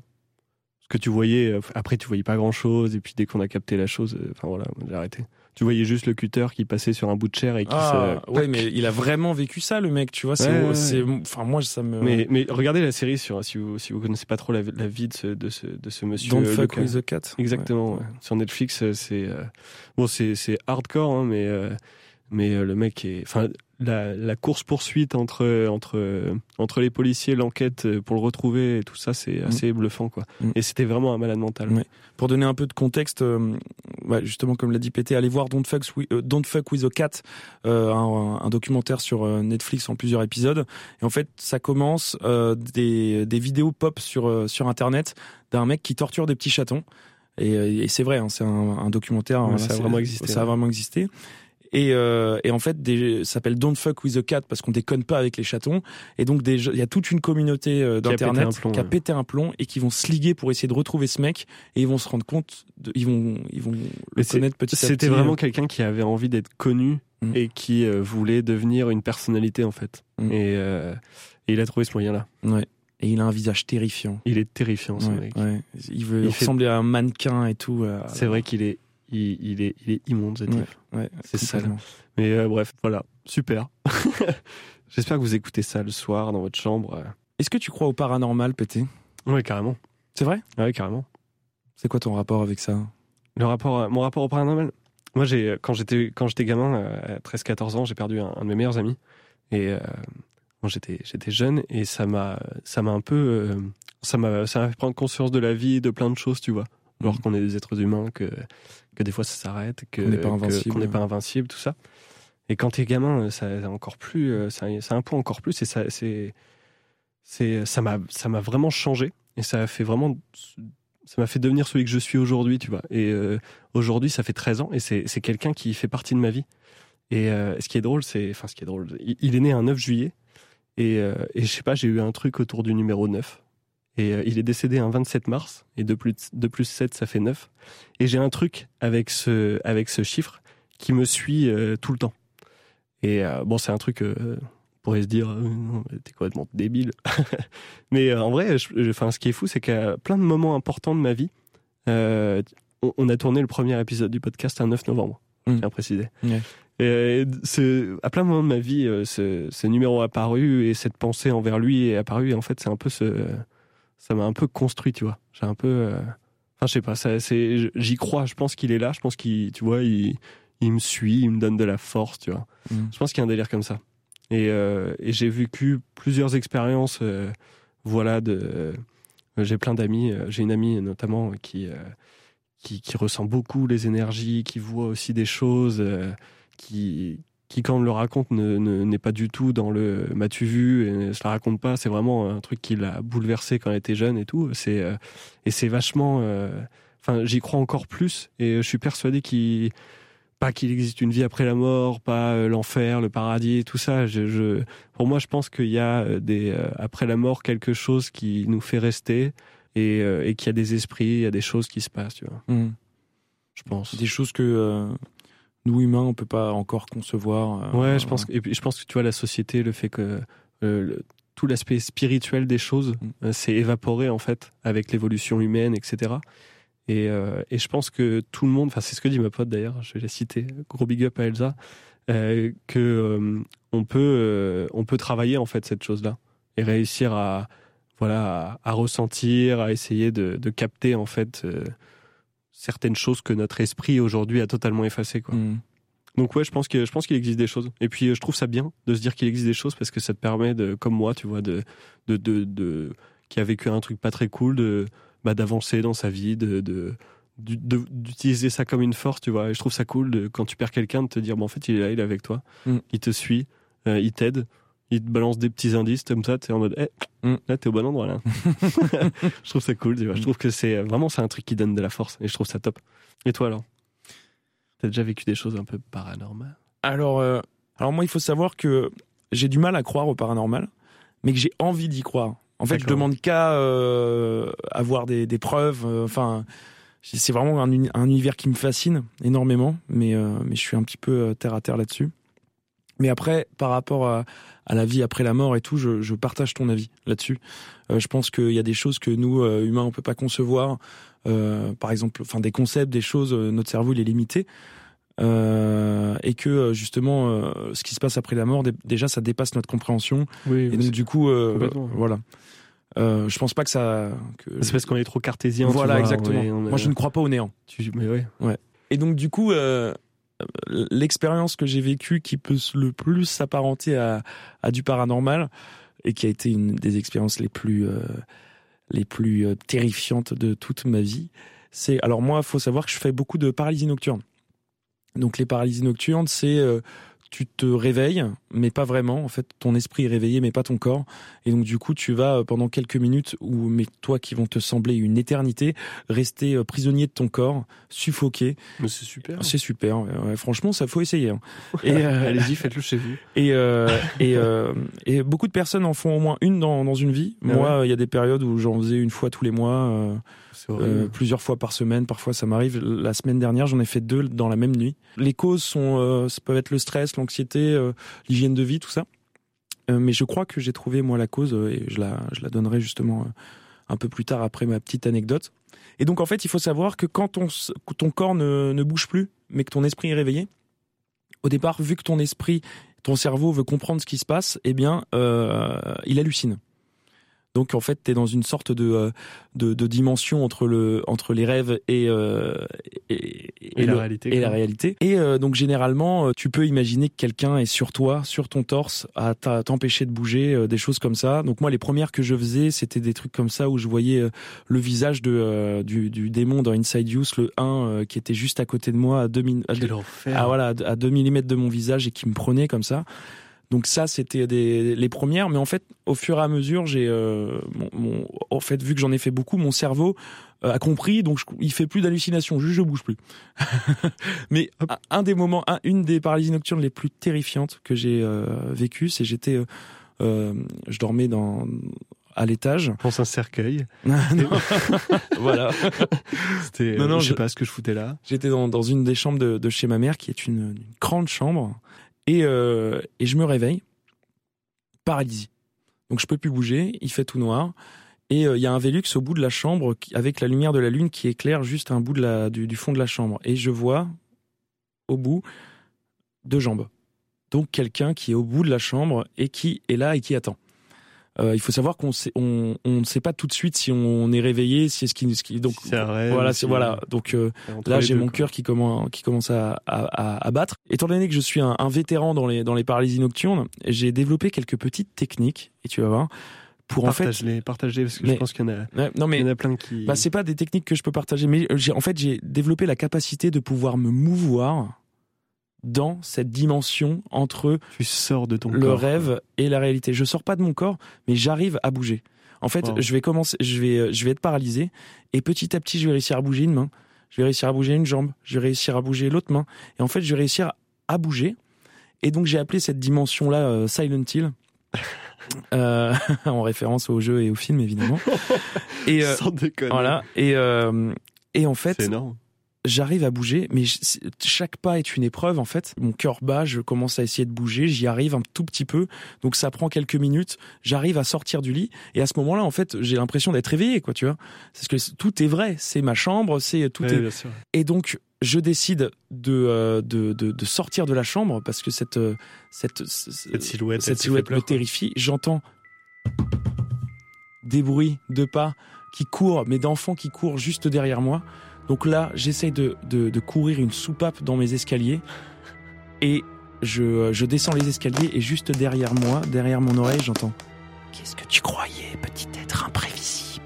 Que tu voyais, euh, après, tu voyais pas grand chose, et puis dès qu'on a capté la chose, euh, enfin voilà, j'ai arrêté. Tu voyais juste le cutter qui passait sur un bout de chair et qui Ah, se. ouais, mais il a vraiment vécu ça, le mec, tu vois. C'est, Ouais, c'est, enfin, moi, ça me. Mais, mais regardez la série sur, si vous, si vous connaissez pas trop la, la vie de ce, de ce, de ce monsieur. Don't fuck with the cat. Exactement. Ouais, ouais. Sur Netflix, euh, c'est euh, bon, c'est c'est hardcore, hein, mais euh, mais euh, le mec est, enfin, la, la course poursuite entre entre entre les policiers, l'enquête euh, pour le retrouver et tout ça, c'est assez bluffant, quoi. Mm. Et c'était vraiment un malade mental. Ouais. Pour donner un peu de contexte, euh, ouais, justement, comme l'a dit Pété, allez voir Don't Fuck, with, euh, Don't Fuck with a Cat, euh, un, un documentaire sur Netflix en plusieurs épisodes. Et en fait, ça commence des, des vidéos pop sur, sur Internet d'un mec qui torture des petits chatons. Et, et c'est vrai, hein, c'est un, un documentaire. Ouais, voilà, ça a vraiment existé, Ça a vraiment existé. Et, euh, et en fait, des, ça s'appelle Don't Fuck with a Cat parce qu'on déconne pas avec les chatons. Et donc, il y a toute une communauté euh, Qui d'internet plomb, qui a pété un plomb et qui vont se liguer pour essayer de retrouver ce mec. Et ils vont se rendre compte, de, ils vont, ils vont le connaître petit à petit. C'était vraiment quelqu'un qui avait envie d'être connu Mm. et qui euh, voulait devenir une personnalité en fait. Mm. Et, euh, et il a trouvé ce moyen-là. Ouais. Et il a un visage terrifiant. Il est terrifiant, ce Ouais, mec. ouais. Il veut Il fait- ressembler à un mannequin et tout. euh, C'est vrai qu'il est, il, il est, il est immonde, ce type. Ouais, ouais, C'est sale. Mais euh, bref, voilà, super. J'espère que vous écoutez ça le soir dans votre chambre. Est-ce que tu crois au paranormal, Pété Ouais, carrément. C'est vrai? Ouais, carrément. C'est quoi ton rapport avec ça? Le rapport, mon rapport au paranormal? Moi, j'ai, quand j'étais, quand j'étais gamin, à 13-14 ans, j'ai perdu un, de mes meilleurs amis. Et j'étais, j'étais jeune et ça m'a, ça m'a un peu, ça m'a, ça m'a fait prendre conscience de la vie, de plein de choses, tu vois. Alors mmh. qu'on est des êtres humains, que, que des fois ça s'arrête, qu'on n'est pas invincible, n'est pas invincible, tout ça. Et quand t'es gamin, ça encore plus, ça, ça un point encore plus et ça, c'est, c'est, ça m'a, ça m'a vraiment changé et ça a fait vraiment, ça m'a fait devenir celui que je suis aujourd'hui, tu vois. Et euh, aujourd'hui, ça fait 13 ans et c'est, c'est quelqu'un qui fait partie de ma vie. Et euh, ce qui est drôle, c'est, enfin, ce qui est drôle, il, est né un 9 juillet et, euh, et je sais pas, j'ai eu un truc autour du numéro 9. Et il est décédé un 27 mars, et de plus, de plus 7, ça fait 9. Et j'ai un truc avec ce, avec ce chiffre qui me suit tout le temps. Et bon, c'est un truc, on pourrait se dire, t'es complètement débile. Mais en vrai, enfin, ce qui est fou, c'est qu'à plein de moments importants de ma vie, on, a tourné le premier épisode du podcast un 9 novembre, mmh. j'ai précisé. Et à plein de moments de ma vie, ce, ce, numéro a apparu et cette pensée envers lui est apparue. Et en fait, c'est un peu ce, ça m'a un peu construit, tu vois. J'ai un peu, enfin, je sais pas, c'est, j'y crois. Je pense qu'il est là. Je pense qu'il, tu vois, il, il me suit, il me donne de la force, tu vois. Mmh. Je pense qu'il y a un délire comme ça. Et, euh, et j'ai vécu plusieurs expériences, euh, voilà, de. Euh, j'ai plein d'amis. J'ai une amie notamment qui, qui, qui ressent beaucoup les énergies, qui voit aussi des choses, qui qui quand on le raconte n'est ne, pas du tout dans le m'as-tu vu et ne se la raconte pas c'est vraiment un truc qui l'a bouleversé quand elle était jeune et tout c'est et c'est vachement enfin j'y crois encore plus et je suis persuadé qu'il pas qu'il existe une vie après la mort, pas euh, l'enfer, le paradis, tout ça. Je, pour moi, je pense qu'il y a euh, des euh, après la mort quelque chose qui nous fait rester et, et qu'il y a des esprits, il y a des choses qui se passent, tu vois. Mmh. Je pense. Des choses que nous humains on peut pas encore concevoir. ouais, je pense. et puis je pense que tu vois la société, le fait que tout l'aspect spirituel des choses mmh. s'est évaporé en fait avec l'évolution humaine, etc. Euh, et, je pense que tout le monde, enfin c'est ce que dit ma pote d'ailleurs, je vais la citer, gros big up à Elsa, euh, que euh, on peut on peut travailler en fait cette chose-là et réussir à voilà à, ressentir, à essayer de, capter en fait certaines choses que notre esprit aujourd'hui a totalement effacées quoi. Mm. Donc ouais, je pense que je pense qu'il existe des choses. Et puis je trouve ça bien de se dire qu'il existe des choses parce que ça te permet de, comme moi, tu vois, de de, de, de qui a vécu un truc pas très cool, de bah, d'avancer dans sa vie, de, d'utiliser ça comme une force, tu vois. Et je trouve ça cool de, quand tu perds quelqu'un de te dire, bon, en fait, il est là, il est avec toi, mm. il te suit, euh, il t'aide, il te balance des petits indices comme ça, tu es en mode, hey, eh, mm. là, t'es au bon endroit, là. je trouve ça cool, tu vois. Je trouve que c'est vraiment, c'est un truc qui donne de la force et je trouve ça top. Et toi, alors? T'as déjà vécu des choses un peu paranormales? Alors, euh, alors moi, il faut savoir que j'ai du mal à croire au paranormal, mais que j'ai envie d'y croire. En fait, je demande qu'à euh, avoir des, preuves. Euh, enfin, c'est vraiment un, univers qui me fascine énormément, mais euh, mais je suis un petit peu terre à terre là-dessus. Mais après, par rapport à, la vie après la mort et tout, je, partage ton avis là-dessus. je pense qu'il y a des choses que nous humains on peut pas concevoir. par exemple, enfin des concepts, des choses, notre cerveau il est limité. et que justement ce qui se passe après la mort déjà ça dépasse notre compréhension oui, et donc du coup voilà euh, je pense pas que ça. Que... C'est parce qu'on est trop cartésien. Voilà, exactement. Moi, je ne crois pas au néant. Tu... Mais ouais. ouais. Et donc, du coup, euh, l'expérience que j'ai vécue qui peut le plus s'apparenter à, du paranormal et qui a été une des expériences les plus euh, les plus euh, terrifiantes de toute ma vie, c'est alors moi, faut savoir que je fais beaucoup de paralysie nocturne. Donc les paralysies nocturnes, c'est euh, tu te réveilles, mais pas vraiment. En fait, ton esprit est réveillé, mais pas ton corps. Et donc, du coup, tu vas euh, pendant quelques minutes, ou mais toi qui vont te sembler une éternité, rester euh, prisonnier de ton corps, suffoqué. Mais c'est super. C'est super. franchement, ça faut essayer. Hein. Et euh, allez-y, faites-le chez vous. Et et, et beaucoup de personnes en font au moins une dans, dans une vie. Ah Moi, il y a des périodes où j'en faisais une fois tous les mois. Euh, plusieurs fois par semaine. Parfois, ça m'arrive. La semaine dernière, j'en ai fait deux dans la même nuit. Les causes sont, euh, ça peut être le stress, l'anxiété, euh, l'hygiène de vie, tout ça. mais je crois que j'ai trouvé moi la cause et je la, je la donnerai justement un peu plus tard après ma petite anecdote. Et donc en fait, il faut savoir que quand ton, ton corps ne, ne bouge plus, mais que ton esprit est réveillé, au départ, vu que ton esprit, ton cerveau veut comprendre ce qui se passe, eh bien, il hallucine. Donc en fait, tu es dans une sorte de, euh, de, de dimension entre le entre les rêves et euh, et, Et la le- réalité, Et la réalité. Et euh, donc généralement, euh, tu peux imaginer que quelqu'un est sur toi, sur ton torse, à t'empêcher de bouger, euh, des choses comme ça. Donc moi, les premières que je faisais, c'était des trucs comme ça où je voyais le visage de du, du démon dans Inside Use, le 1, euh, qui était juste à côté de moi, à 2 min- à deux- Quel enfer. ah voilà, à 2 mm de mon visage et qui me prenait comme ça. Donc ça, c'était les premières, mais en fait, au fur et à mesure, j'ai, euh, en fait, vu que j'en ai fait beaucoup, mon cerveau euh, a compris, donc je- il fait plus d'hallucinations, juste je bouge plus. mais un, un des moments, un- une des paralysies nocturnes les plus terrifiantes que j'ai euh, vécues, c'est j'étais, euh, euh, je dormais dans à l'étage. Pense un cercueil. Non, voilà. C'était. Non, non, je sais pas ce que je foutais là. J'étais dans, dans une des chambres de, de chez ma mère, qui est une, une grande chambre, et, euh, et je me réveille, paralysie. Donc je peux plus bouger, il fait tout noir, et euh, il y a un Velux au bout de la chambre avec la lumière de la lune qui éclaire juste un bout du fond de la chambre, et je vois au bout deux jambes. Donc quelqu'un qui est au bout de la chambre et qui est là et qui attend. Euh, il faut savoir qu'on sait- on, on ne sait pas tout de suite si on est réveillé, si ce qui, ce qui donc C'est un rêve, voilà, si- voilà. Donc euh, Là, les j'ai mon cœur qui commence, qui commence à, à, à- battre. Étant donné que je suis un, un vétéran dans les, dans les paralysies nocturnes, j'ai développé quelques petites techniques, et tu vas voir, pour en fait... Partage-les, partage-les, parce que Mais- je pense qu'il y en a, non il mais, y en a plein qui. bah, c'est pas des techniques que je peux partager, mais j'ai, en fait, j'ai développé la capacité de pouvoir me mouvoir dans cette dimension entre tu sors de ton le corps. rêve et la réalité. Je sors pas de mon corps, mais j'arrive à bouger. En fait, Wow. je vais commencer, je vais, euh, je vais être paralysé et petit à petit, je vais réussir à bouger une main, je vais réussir à bouger une jambe, je vais réussir à bouger l'autre main et en fait, je vais réussir à bouger. Et donc, j'ai appelé cette dimension-là euh, Silent Hill. Euh, en référence au jeu et au film évidemment et euh, Sans déconner. voilà et et en C'est fait énorme. J'arrive à bouger, mais chaque pas est une épreuve en fait. Mon cœur bat, je commence à essayer de bouger, j'y arrive un tout petit peu, donc ça prend quelques minutes. J'arrive à sortir du lit et à ce moment-là, en fait, j'ai l'impression d'être réveillé, quoi, tu vois. Parce que tout est vrai, c'est ma chambre, c'est tout est. Et donc, je décide de, euh, de, de, de sortir de la chambre parce que cette euh, cette Cette silhouette, cette silhouette me terrifie. J'entends des bruits de pas qui courent, mais d'enfants qui courent juste derrière moi. Donc là, j'essaye de, de, de courir une soupape dans mes escaliers et je, je descends les escaliers et juste derrière moi, derrière mon oreille, j'entends Qu'est-ce que tu croyais, petit être imprévisible?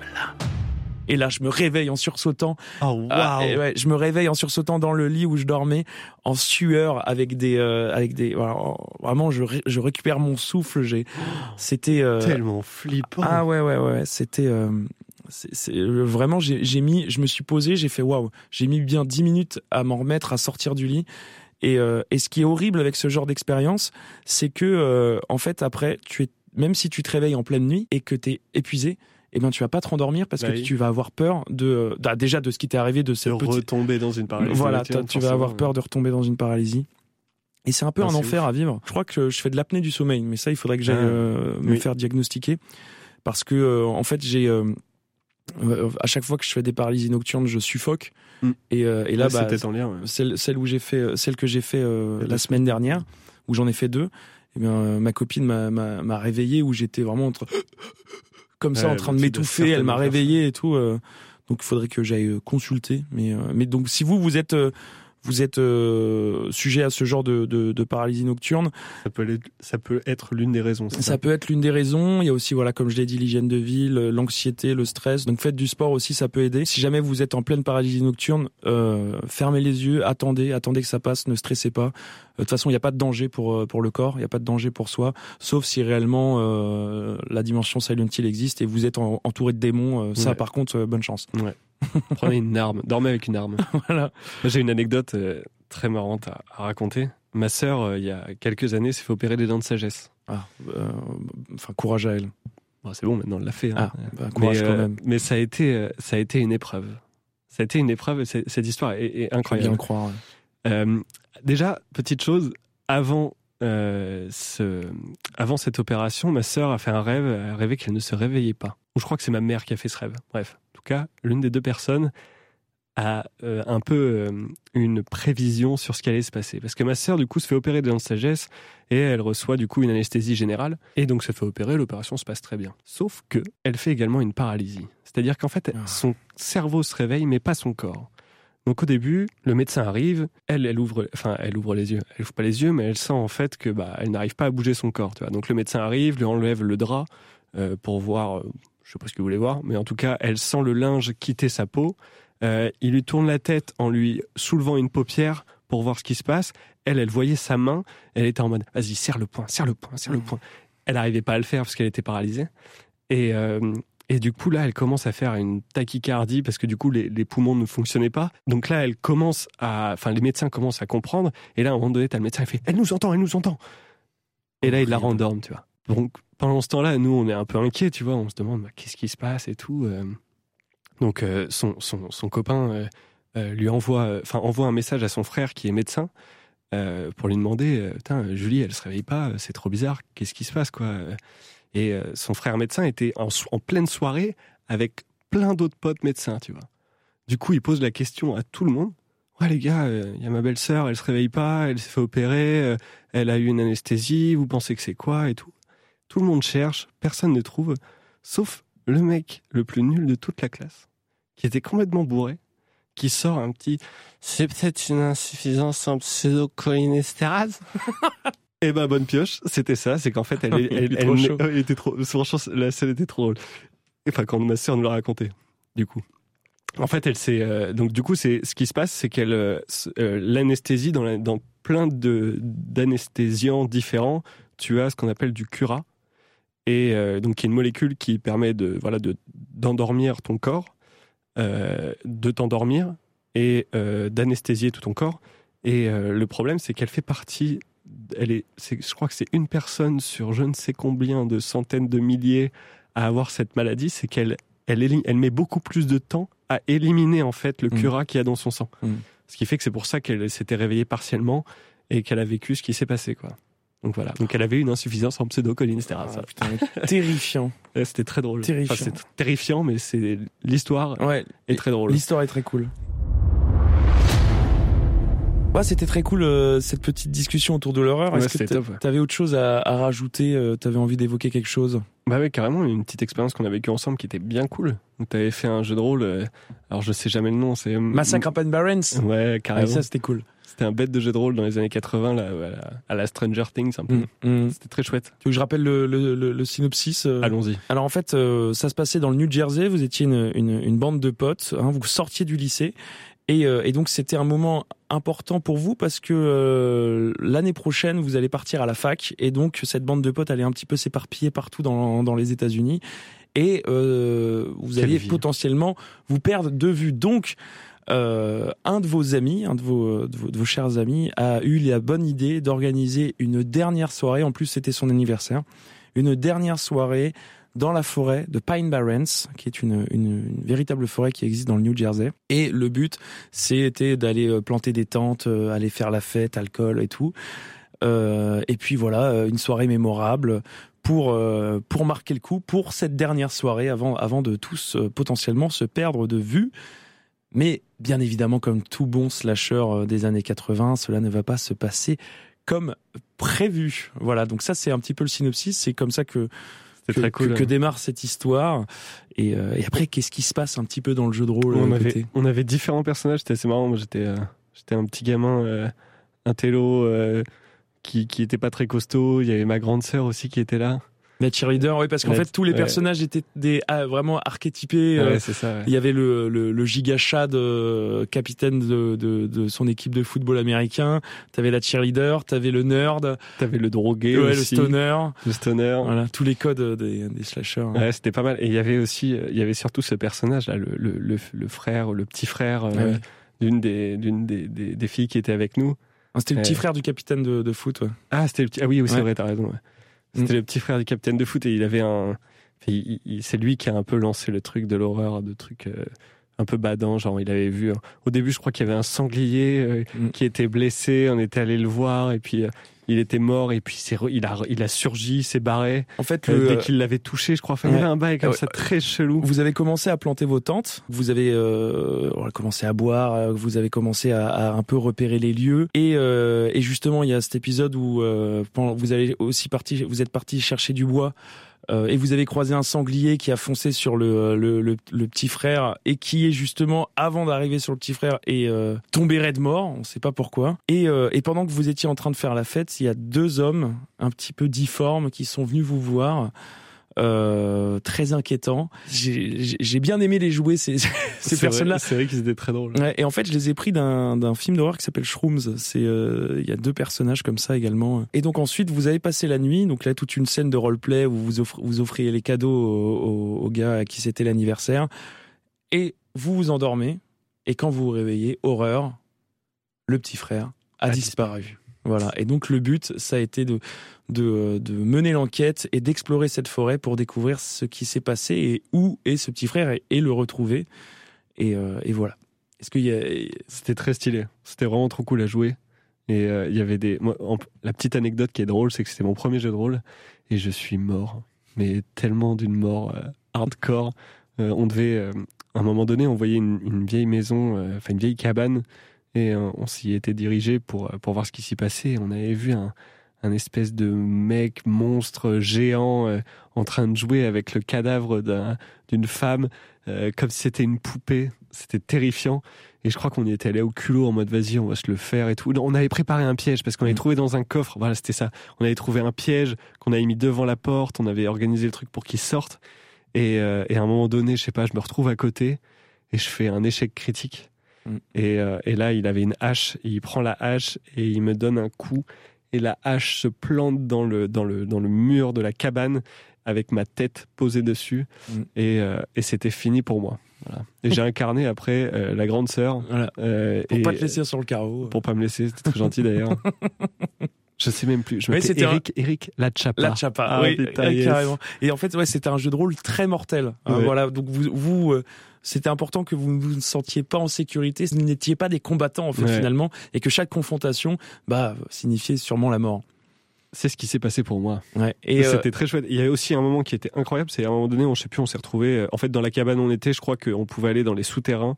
Et là, je me réveille en sursautant Oh, waouh. ah, et ouais, je me réveille en sursautant dans le lit où je dormais, en sueur, avec des, euh, avec des, voilà, en- vraiment, je, ré- je récupère mon souffle. J'ai, c'était euh, Tellement flippant. ah ouais, ouais, ouais, c'était euh, c'est, euh, vraiment, j'ai, mis, je me suis posé, j'ai fait waouh, j'ai mis bien 10 minutes à m'en remettre, à sortir du lit. Et, euh, et ce qui est horrible avec ce genre d'expérience, c'est que euh, en fait après, tu es, même si tu te réveilles en pleine nuit et que tu es épuisé, eh ben tu vas pas te rendormir parce Bah que oui. tu vas avoir peur de, bah, déjà de ce qui t'est arrivé de de cette petite retomber dans une paralysie. voilà, tu vas avoir peur de retomber dans une paralysie. Et c'est un peu Ah, un enfer ouf. à vivre. Je crois que je fais de l'apnée du sommeil, mais ça, il faudrait que j'aille Ah, euh, me faire diagnostiquer. Parce que, euh, en fait, j'ai. euh, euh, à chaque fois que je fais des paralysies nocturnes, je suffoque. Mm. Et, euh, et là, Ouais, bah, en lien. ouais. celle, celle où j'ai fait, euh, celle que j'ai fait euh, la semaine dernière, où j'en ai fait deux. Eh bien, euh, ma copine m'a- réveillé où j'étais vraiment en train, comme ça Ouais, en train de m'étouffer. Elle m'a réveillé et tout. euh, donc, il faudrait que j'aille euh, consulter. Mais, euh, mais donc, si vous vous êtes euh, vous êtes euh, sujet à ce genre de, de, de paralysie nocturne, Ça peut, être- ça peut être l'une des raisons. c'est ça peut être l'une des raisons. Il y a aussi, voilà, comme je l'ai dit, l'hygiène de vie, le- l'anxiété, le stress. Donc faites du sport aussi, ça peut aider. Si jamais vous êtes en pleine paralysie nocturne, euh, fermez les yeux, attendez, attendez que ça passe, ne stressez pas. Euh, De toute façon, il n'y a pas de danger pour euh, pour le corps, il n'y a pas de danger pour soi, sauf si réellement euh, la dimension Silent Hill existe et vous êtes en- entouré de démons. Euh, Ça, Ouais. par contre, euh, bonne chance. Prenez une arme, dormez avec une arme. voilà. J'ai une anecdote euh, très marrante à, à raconter. Ma sœur, euh, il y a quelques années, s'est fait opérer des dents de sagesse. Ah, euh, enfin, courage à elle. Bon, c'est bon, maintenant elle l'a fait. hein. Ah, bah, courage mais, quand euh, même. mais ça a été, ça a été une épreuve. Ça a été une épreuve. et Cette histoire est, est Faut bien incroyable. le croire. ouais. Euh, déjà, petite chose, avant, ce, avant cette opération, ma sœur a fait un rêve, elle a rêvé qu'elle ne se réveillait pas. Ou je crois que c'est ma mère qui a fait ce rêve. Bref, cas, l'une des deux personnes a euh, un peu euh, une prévision sur ce qui allait se passer. Parce que ma sœur, du coup, se fait opérer de sagesse et elle reçoit du coup une anesthésie générale et donc se fait opérer, l'opération se passe très bien. Sauf que elle fait également une paralysie. C'est-à-dire qu'en fait, Ah. son cerveau se réveille mais pas son corps. Donc au début, le médecin arrive, elle, elle ouvre, enfin, elle ouvre les yeux. Elle ouvre pas les yeux, mais elle sent en fait que bah, elle n'arrive pas à bouger son corps. Tu vois. Donc le médecin arrive, lui enlève le drap euh, pour voir, je sais pas ce que vous voulez voir, mais en tout cas, elle sent le linge quitter sa peau. Euh, il lui tourne la tête en lui soulevant une paupière pour voir ce qui se passe. Elle, elle voyait sa main. Elle était en mode, vas-y, serre le poing, serre le poing, serre le Mhm. poing. Elle n'arrivait pas à le faire parce qu'elle était paralysée. Et, euh, et du coup, là, elle commence à faire une tachycardie parce que du coup, les, les poumons ne fonctionnaient pas. Donc là, elle commence à, enfin, les médecins commencent à comprendre. Et là, à un moment donné, t'as le médecin qui fait, elle nous entend, elle nous entend. Et là, il la rendorme, tu vois. Donc, pendant ce temps-là, nous, on est un peu inquiets, tu vois. On se demande, bah, qu'est-ce qui se passe et tout. euh. Donc, euh, son, copain euh, lui envoie, un message à son frère qui est médecin pour lui demander, Julie, elle se réveille pas, c'est trop bizarre. Qu'est-ce qui se passe, quoi Et son frère médecin était en, pleine soirée avec plein d'autres potes médecins, tu vois. Du coup, il pose la question à tout le monde. Ouais, les gars, il y a ma belle-sœur, elle se réveille pas, elle s'est fait opérer, elle a eu une anesthésie, vous pensez que c'est quoi et tout. Tout le monde cherche, personne ne trouve, sauf le mec le plus nul de toute la classe, qui était complètement bourré, qui sort un petit C'est peut-être une insuffisance en pseudocholinestérase Eh ben, bonne pioche, c'était ça, c'est qu'en fait, elle, elle, trop elle était trop. Franchement, la scène était trop drôle. Enfin, quand ma sœur nous l'a raconté, du coup. En fait, elle s'est. euh, donc, du coup, c'est ce qui se passe, c'est qu'elle. euh, euh, L'anesthésie, dans, la- dans plein de- d'anesthésiants différents, tu as ce qu'on appelle du cura. Et euh, donc, qui est une molécule qui permet de voilà de d'endormir ton corps, euh, de t'endormir et euh, d'anesthésier tout ton corps. Et euh, le problème, c'est qu'elle fait partie. Elle est, je crois que c'est une personne sur je ne sais combien de centaines de milliers à avoir cette maladie. C'est qu'elle elle, elle met beaucoup plus de temps à éliminer en fait le Mm. cura qu'il y a dans son sang. Mm. Ce qui fait que c'est pour ça qu'elle s'était réveillée partiellement et qu'elle a vécu ce qui s'est passé. quoi. Donc voilà. Donc elle avait une insuffisance en pseudocholinestérase. Ah, putain, terrifiant. C'était très drôle. Terrifiant. Enfin, c'est terrifiant, mais c'est l'histoire Ouais, est très drôle. l'histoire est très cool. Ouais, c'était très cool euh, cette petite discussion autour de l'horreur. Ouais, Est-ce que t'avais autre chose à, à rajouter euh, T'avais envie d'évoquer quelque chose? Bah ouais, carrément, une petite expérience qu'on a vécue ensemble qui était bien cool. Donc t'avais fait un jeu de rôle, euh, alors je sais jamais le nom, c'est... Massacre à Barrens. Ouais, Ah, carrément. ça c'était cool. C'était un bête de jeu de rôle dans les années 80, là, à la, Stranger Things un peu. Mm, mm. C'était très chouette. Tu veux que je rappelle le, le, le- le synopsis euh Allons-y. Alors en fait, euh, ça se passait dans le New Jersey. Vous étiez une, une, une bande de potes. hein, vous sortiez du lycée. Et, euh, et donc c'était un moment important pour vous parce que euh, l'année prochaine vous allez partir à la fac et donc cette bande de potes allait un petit peu s'éparpiller partout dans, dans les États-Unis et euh, vous Quelle alliez vie. potentiellement vous perdre de vue. Donc euh, un de vos amis, un de vos, de vos de vos chers amis, a eu la bonne idée d'organiser une dernière soirée. En plus c'était son anniversaire, une dernière soirée dans la forêt de Pine Barrens, qui est une, une, une véritable forêt qui existe dans le New Jersey. Et le but, c'était d'aller euh, planter des tentes, euh, aller faire la fête, alcool et tout. Euh, et puis voilà, euh, une soirée mémorable pour pour marquer le coup pour cette dernière soirée avant avant de tous potentiellement se perdre de vue. Mais bien évidemment, comme tout bon slasher euh, des années 80, cela ne va pas se passer comme prévu. Voilà, donc ça c'est un petit peu le synopsis. C'est comme ça que que, très cool. que- que démarre cette histoire. Et, euh, et après, qu'est-ce qui se passe un petit peu dans le jeu de rôle on, euh, avait, côté? on avait différents personnages, c'était assez marrant. Moi, j'étais, euh, j'étais un petit gamin, euh, un télo qui, qui était pas très costaud. Il y avait ma grande sœur aussi qui était là. La cheerleader, oui, parce qu'en fait, tous les ouais. personnages étaient des ah, vraiment archétypés. euh, ouais, c'est ça. ouais. Il y avait le, le, le giga Chad, euh, capitaine de, de, de son équipe de football américain. T'avais la cheerleader, t'avais le nerd, T'avais le drogué ouais, le stoner. le stoner. Voilà, tous les codes euh, des, des slashers. Ouais, c'était pas mal. Et il y avait aussi, euh, il y avait surtout ce personnage là, le, le, le, le frère, le petit frère euh, d'une des, d'une des, des, des filles qui était avec nous. Ah, C'était le petit frère du capitaine de, de foot. Ah, c'était le petit. Ah oui, oui, c'est vrai, t'as raison. ouais. C'était Mm. le petit frère du capitaine de foot et il avait un. c'est lui qui a un peu lancé le truc de l'horreur, de trucs. euh, un peu badant. Genre, il avait vu. Au début, je crois qu'il y avait un sanglier mm. qui était blessé. On était allé le voir et puis il était mort et puis il a il a surgi, s'est barré. En fait, euh, dès qu'il l'avait touché, je crois, il y avait un bail comme ça très chelou. Vous avez commencé à planter vos tentes, vous avez euh, commencé à boire, euh, vous avez commencé à, à un peu repérer les lieux et, euh, et justement il y a cet épisode où euh, vous avez aussi parti, vous êtes parti chercher du bois euh, et vous avez croisé un sanglier qui a foncé sur le, le, le, petit frère et qui est justement avant d'arriver sur le petit frère est euh, tombé raide mort, on ne sait pas pourquoi. Et, euh, et pendant que vous étiez en train de faire la fête, il y a deux hommes un petit peu difformes qui sont venus vous voir euh, très inquiétant. J'ai bien aimé les jouer ces, ces personnes-là. C'est vrai qu'ils étaient très drôles. Ouais, et en fait, je les ai pris d'un film d'horreur qui s'appelle Shrooms. C'est euh, il y a deux personnages comme ça également. Et donc ensuite, vous avez passé la nuit. Donc là, toute une scène de roleplay où vous offrez, vous offriez les cadeaux aux, aux, gars à qui c'était l'anniversaire. Et vous vous endormez. Et quand vous vous réveillez, horreur, le petit frère a, disparu. Voilà. Et donc le but, ça a été de, de, de mener l'enquête et d'explorer cette forêt pour découvrir ce qui s'est passé et où est ce petit frère et, le retrouver. Et, euh, et voilà. Est-ce qu'il y a... C'était très stylé. C'était vraiment trop cool à jouer. Et euh, il y avait des. la petite anecdote qui est drôle, c'est que c'était mon premier jeu de rôle et je suis mort, mais tellement d'une mort euh, hardcore. on devait, à un moment donné, on voyait une, une vieille maison, enfin une vieille cabane et euh, on s'y était dirigé pour, euh, pour voir ce qui s'y passait. On avait vu un, un espèce de mec monstre géant euh, en train de jouer avec le cadavre d'une femme comme si c'était une poupée. C'était terrifiant. Et je crois qu'on y était allé au culot en mode vas-y, on va se le faire et tout. On avait préparé un piège parce qu'on avait mm. trouvé dans un coffre. Voilà, c'était ça. On avait trouvé un piège qu'on avait mis devant la porte. On avait organisé le truc pour qu'il sorte. Et, et à un moment donné, je sais pas, je me retrouve à côté et je fais un échec critique. Mm. Et, euh, et, là, il avait une hache, il prend la hache et il me donne un coup. Et la hache se plante dans le, dans le, dans le mur de la cabane avec ma tête posée dessus. Mm. Et, euh, et c'était fini pour moi. Voilà. Et j'ai incarné après euh, la grande sœur. Voilà. pour pas te laisser sur le carreau. Pour pas me laisser, c'était très gentil d'ailleurs. Je sais même plus. Je oui, c'était Eric, un... Eric La Chapa. La Chapa, ah, oui, carrément. Et en fait, ouais, c'était un jeu de rôle très mortel. Hein, voilà, donc vous, vous c'était important que vous ne vous sentiez pas en sécurité, vous n'étiez pas des combattants en fait finalement, et que chaque confrontation bah, signifiait sûrement la mort. C'est ce qui s'est passé pour moi. Ouais. Et, c'était euh, très chouette. Il y a aussi un moment qui était incroyable, c'est à un moment donné, on sait plus, on s'est retrouvé. Euh, en fait, dans la cabane où on était, je crois qu'on pouvait aller dans les souterrains.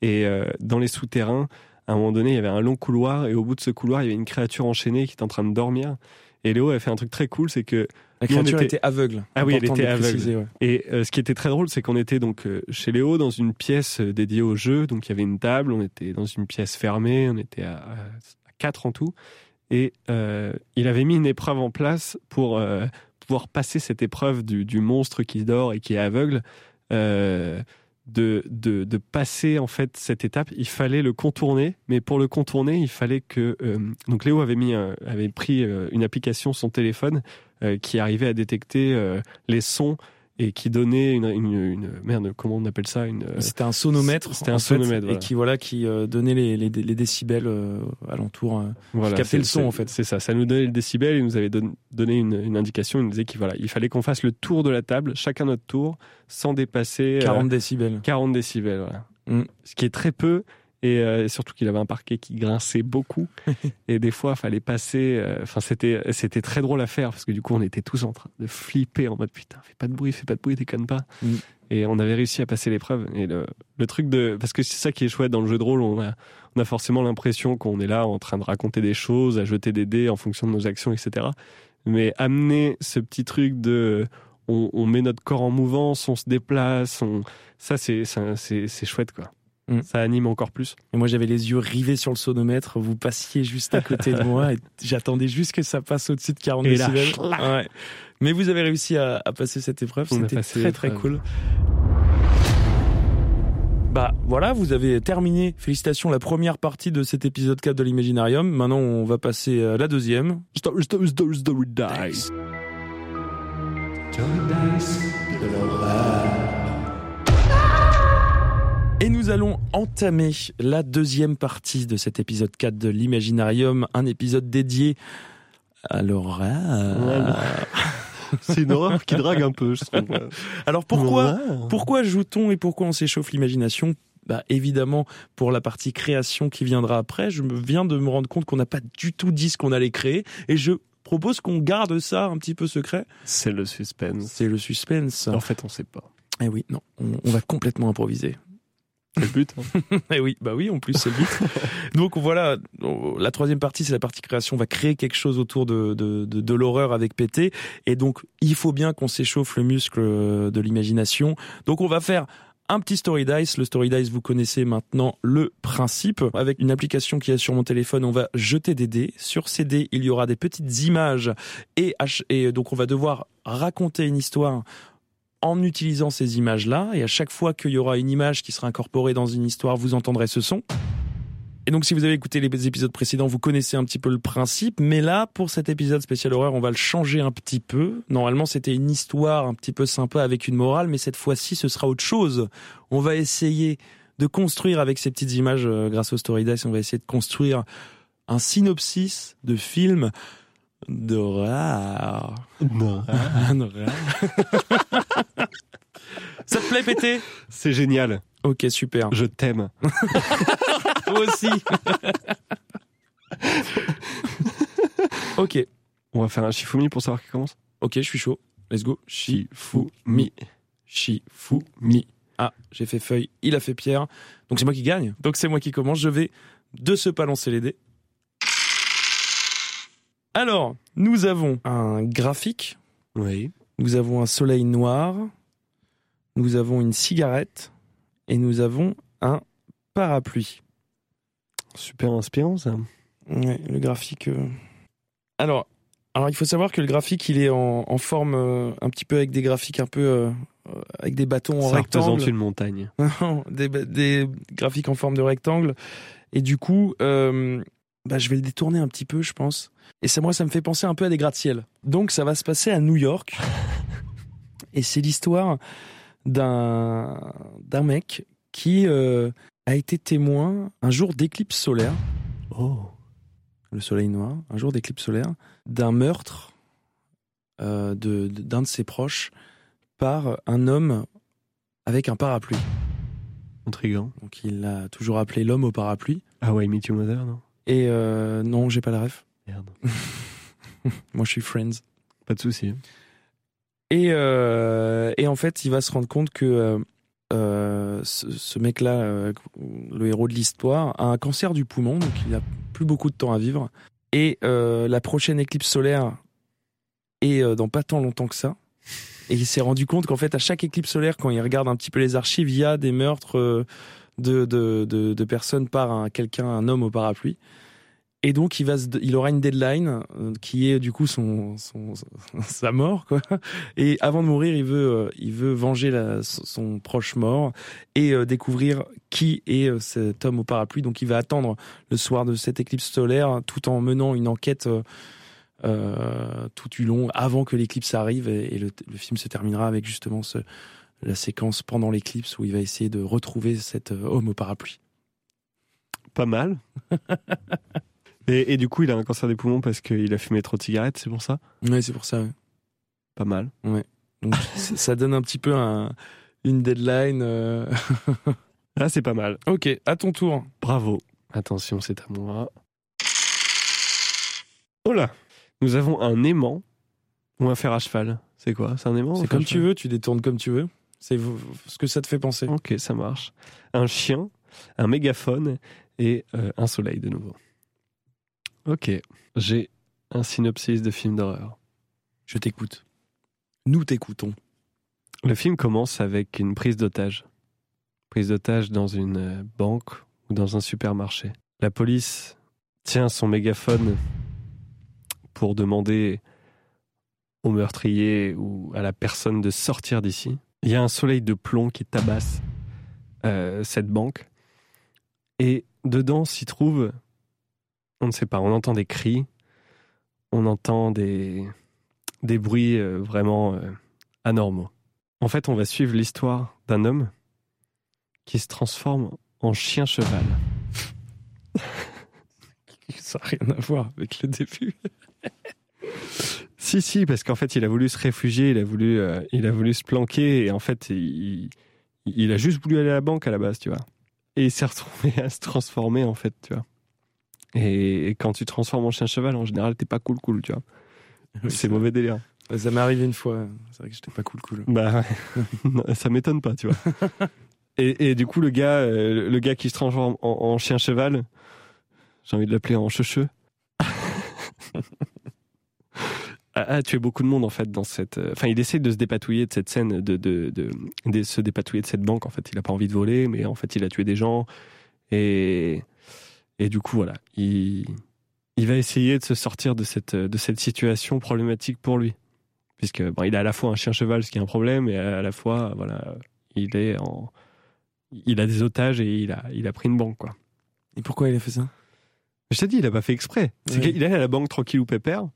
Et euh, dans les souterrains, à un moment donné, il y avait un long couloir, et au bout de ce couloir, il y avait une créature enchaînée qui était en train de dormir. Et Léo avait fait un truc très cool, c'est que la créature était... aveugle. Ah oui, elle était aveugle. Et euh, ce qui était très drôle, c'est qu'on était donc euh, chez Léo dans une pièce euh, dédiée au jeu. Donc il y avait une table, on était dans une pièce fermée, on était à, quatre en tout. Et il avait mis une épreuve en place pour pouvoir passer cette épreuve du, du, monstre qui dort et qui est aveugle de, de, passer en fait cette étape, il fallait le contourner, mais pour le contourner, il fallait que euh, donc Léo avait mis avait pris euh, une application son téléphone euh, qui arrivait à détecter les sons et qui donnait une, une, une, merde comment on appelle ça une c'était un sonomètre c'était un sonomètre et qui voilà qui euh, donnait les, les, les décibels euh, alentour euh, voilà, captait le son en fait. c'est ça ça nous donnait le décibel il nous avait donné une, une, indication il nous disait qu'il voilà il fallait qu'on fasse le tour de la table chacun notre tour sans dépasser 40 décibels. 40 décibels voilà. Mm. ce qui est très peu euh, et surtout qu'il avait un parquet qui grinçait beaucoup. Et des fois fallait passer euh, enfin c'était c'était très drôle à faire parce que du coup on était tous en train de flipper en mode putain fais pas de bruit fais pas de bruit déconne pas. Mm. et on avait réussi à passer l'épreuve. Et le, le truc de parce que c'est ça qui est chouette dans le jeu de rôle on a on a forcément l'impression qu'on est là en train de raconter des choses à jeter des dés en fonction de nos actions etc mais amener ce petit truc de on, on met notre corps en mouvance on se déplace on ça c'est c'est chouette quoi Mm. Ça anime encore plus. Et moi, j'avais les yeux rivés sur le sonomètre. Vous passiez juste à côté de moi et j'attendais juste que ça passe au-dessus de 40 décibels. Ouais. Mais vous avez réussi à, passer cette épreuve. C'était très très cool. Bah voilà, vous avez terminé. Félicitations, la première partie de cet épisode 4 de l'Imaginarium. Maintenant, on va passer à la deuxième. Story, story, story, story dice. Story dice Et nous allons entamer la deuxième partie de cet épisode 4 de l'Imaginarium, un épisode dédié à l'horreur. C'est une horreur qui drague un peu, je trouve. Alors pourquoi, pourquoi joue-t-on et pourquoi on s'échauffe l'imagination? Bah, évidemment, pour la partie création qui viendra après, je me viens de me rendre compte qu'on n'a pas du tout dit ce qu'on allait créer et je propose qu'on garde ça un petit peu secret. C'est le suspense. C'est le suspense. En fait, on sait pas. Eh oui, non, on, on va complètement improviser. C'est le but. hein. Eh oui, bah oui, en plus c'est le but. Donc voilà, la troisième partie, c'est la partie création. On va créer quelque chose autour de, de, de, de l'horreur avec PT. Et donc, il faut bien qu'on s'échauffe le muscle de l'imagination. Donc on va faire un petit Story Dice. Le Story Dice, vous connaissez maintenant le principe. Avec une application qui est sur mon téléphone, on va jeter des dés. Sur ces dés, il y aura des petites images et, et donc on va devoir raconter une histoire en utilisant ces images-là. Et à chaque fois qu'il y aura une image qui sera incorporée dans une histoire, vous entendrez ce son. Et donc, si vous avez écouté les épisodes précédents, vous connaissez un petit peu le principe. Mais là, pour cet épisode spécial horreur, on va le changer un petit peu. Normalement, c'était une histoire un petit peu sympa avec une morale, mais cette fois-ci, ce sera autre chose. On va essayer de construire avec ces petites images, euh, grâce au Story Dice, on va essayer de construire un synopsis de film d'horreur. Non. Horreur. Ça te plaît, pété? C'est génial. Ok, super. Je t'aime. Moi aussi. ok, On va faire un Shifumi pour savoir qui commence. ok, je suis chaud. Let's go. Shifumi. Shifumi. Ah, j'ai fait feuille, il a fait pierre. Donc c'est moi qui gagne. Donc c'est moi qui commence. Je vais de ce pas lancer les dés. Alors, nous avons un graphique, Oui. nous avons un soleil noir, nous avons une cigarette et nous avons un parapluie. Super inspirant ça. Ouais, le graphique. euh. Alors, alors, il faut savoir que le graphique, il est en, en forme euh, un petit peu avec des graphiques un peu euh, avec des bâtons en ça représente rectangle, une montagne. des, des graphiques en forme de rectangle. Et du coup, bah, je vais le détourner un petit peu, je pense. Et ça, moi, ça me fait penser un peu à des gratte-ciel. Donc, ça va se passer à New York. Et c'est l'histoire d'un d'un mec qui euh, a été témoin un jour d'éclipse solaire Oh. le soleil noir, un jour d'éclipse solaire, d'un meurtre euh, de- d'un de, ses proches par un homme avec un parapluie. Intriguant. Donc il l'a toujours appelé l'homme au parapluie. Ah ouais, Meet Your Mother, non? Et euh, non, j'ai pas la ref. Merde. Moi, je suis Friends. Pas de souci. Et, euh, et en fait, il va se rendre compte que euh, euh, ce, ce mec-là, euh, le héros de l'histoire, a un cancer du poumon, donc il a plus beaucoup de temps à vivre. Et euh, la prochaine éclipse solaire est euh, dans pas tant longtemps que ça. Et il s'est rendu compte qu'en fait, à chaque éclipse solaire, quand il regarde un petit peu les archives, il y a des meurtres de, de, de, de personnes par un, quelqu'un, un homme au parapluie. Et donc, il, va se- il aura une deadline euh, qui est du coup son, son, sa mort, quoi. Et avant de mourir, il veut, euh, il veut venger la- son- proche mort et euh, découvrir qui est cet homme au parapluie. Donc, il va attendre le soir de cette éclipse solaire, tout en menant une enquête tout du long avant que l'éclipse arrive. Et, et le, le film se terminera avec justement ce, la séquence pendant l'éclipse où il va essayer de retrouver cet homme au parapluie. Pas mal. et, et du coup, il a un cancer des poumons parce qu'il a fumé trop de cigarettes, c'est pour ça? Ouais, c'est pour ça. ouais. Pas mal. Donc, c- ça donne un petit peu un, une deadline. euh. Ah, c'est pas mal. ok, à ton tour. Bravo. Attention, c'est à moi. Oh là Nous avons un aimant ou un fer à cheval. C'est quoi? C'est un aimant C'est comme tu veux, tu détournes comme tu veux. C'est ce que ça te fait penser. Ok, ça marche. Un chien, un mégaphone et euh, un soleil de nouveau. Ok, j'ai un synopsis de film d'horreur. Je t'écoute. Nous t'écoutons. Le film commence avec une prise d'otage. Prise d'otage dans une euh, banque ou dans un supermarché. La police tient son mégaphone pour demander au meurtrier ou à la personne de sortir d'ici. Il y a un soleil de plomb qui tabasse euh, cette banque. Et dedans s'y trouve, on ne sait pas, on entend des cris, on entend des, des bruits euh, vraiment euh, anormaux. En fait, on va suivre l'histoire d'un homme qui se transforme en chien cheval. Ça n'a rien à voir avec le début. Si, si, parce qu'en fait, il a voulu se réfugier, il a voulu, euh, il a voulu se planquer, et en fait, il, il a juste voulu aller à la banque à la base, tu vois. et il s'est retrouvé à se transformer en fait, tu vois. Et, et quand tu te transformes en chien cheval, en général, t'es pas cool cool, tu vois. c'est mauvais délire. Ça m'est arrivé une fois. C'est vrai que j'étais pas cool cool. Bah, non, ça m'étonne pas, tu vois. et, et du coup, le gars, euh, le gars qui se transforme en, en chien cheval, j'ai envie de l'appeler en checheux. a, a tué beaucoup de monde en fait dans cette. euh, Enfin, il essaie de se dépatouiller de cette scène, de, de, de, de se dépatouiller de cette banque. En fait, il a pas envie de voler, mais en fait, il a tué des gens. Et et du coup, voilà, il il va essayer de se sortir de cette de cette situation problématique pour lui, puisque bon, il a à la fois un chien cheval, ce qui est un problème, et à la fois, voilà, il est en il a des otages et il a il a pris une banque quoi. Et pourquoi il a fait ça? Je t'ai dit, il a pas fait exprès. C'est Ouais. qu'il est allé à la banque tranquille ou pépère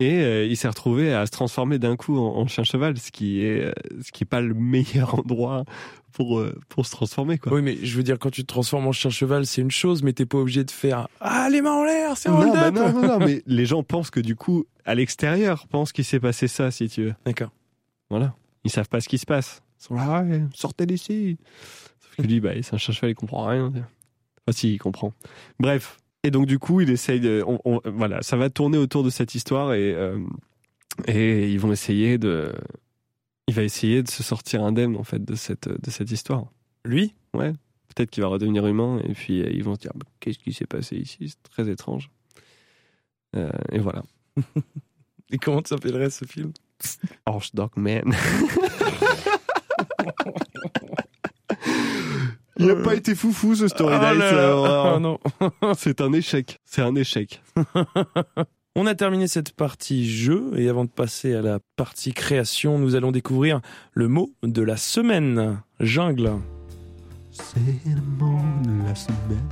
et euh, il s'est retrouvé à se transformer d'un coup en, en chien cheval, ce qui est euh, ce qui est pas le meilleur endroit pour euh, pour se transformer quoi. Oui, mais je veux dire, quand tu te transformes en chien cheval, c'est une chose, mais t'es pas obligé de faire Ah, les mains en l'air, c'est un Non, bah hold-up non, non, non, mais les gens pensent que du coup, à l'extérieur, pensent qu'il s'est passé ça, si tu veux. D'accord. Voilà. Ils savent pas ce qui se passe. Ils sont là, ouais, sortez d'ici. Sauf que lui, bah, c'est un chien cheval, il comprend rien. Enfin, si, il comprend. Bref. Et donc, du coup, il essaye de. on- on- voilà, ça va tourner autour de cette histoire et, euh, et ils vont essayer de. Il va essayer de se sortir indemne, en fait, de cette, de cette histoire. Lui? Peut-être qu'il va redevenir humain et puis euh, ils vont se dire Bah, qu'est-ce qui s'est passé ici? C'est très étrange. Euh, et voilà. Et comment s'appellerait ce film? Horse Dog Man. Il n'a pas été foufou ce story Ah night. alors, Ah non. C'est un échec. C'est un échec. On a terminé cette partie jeu et avant de passer à la partie création, nous allons découvrir le mot de la semaine. Jungle. C'est le mot de la semaine.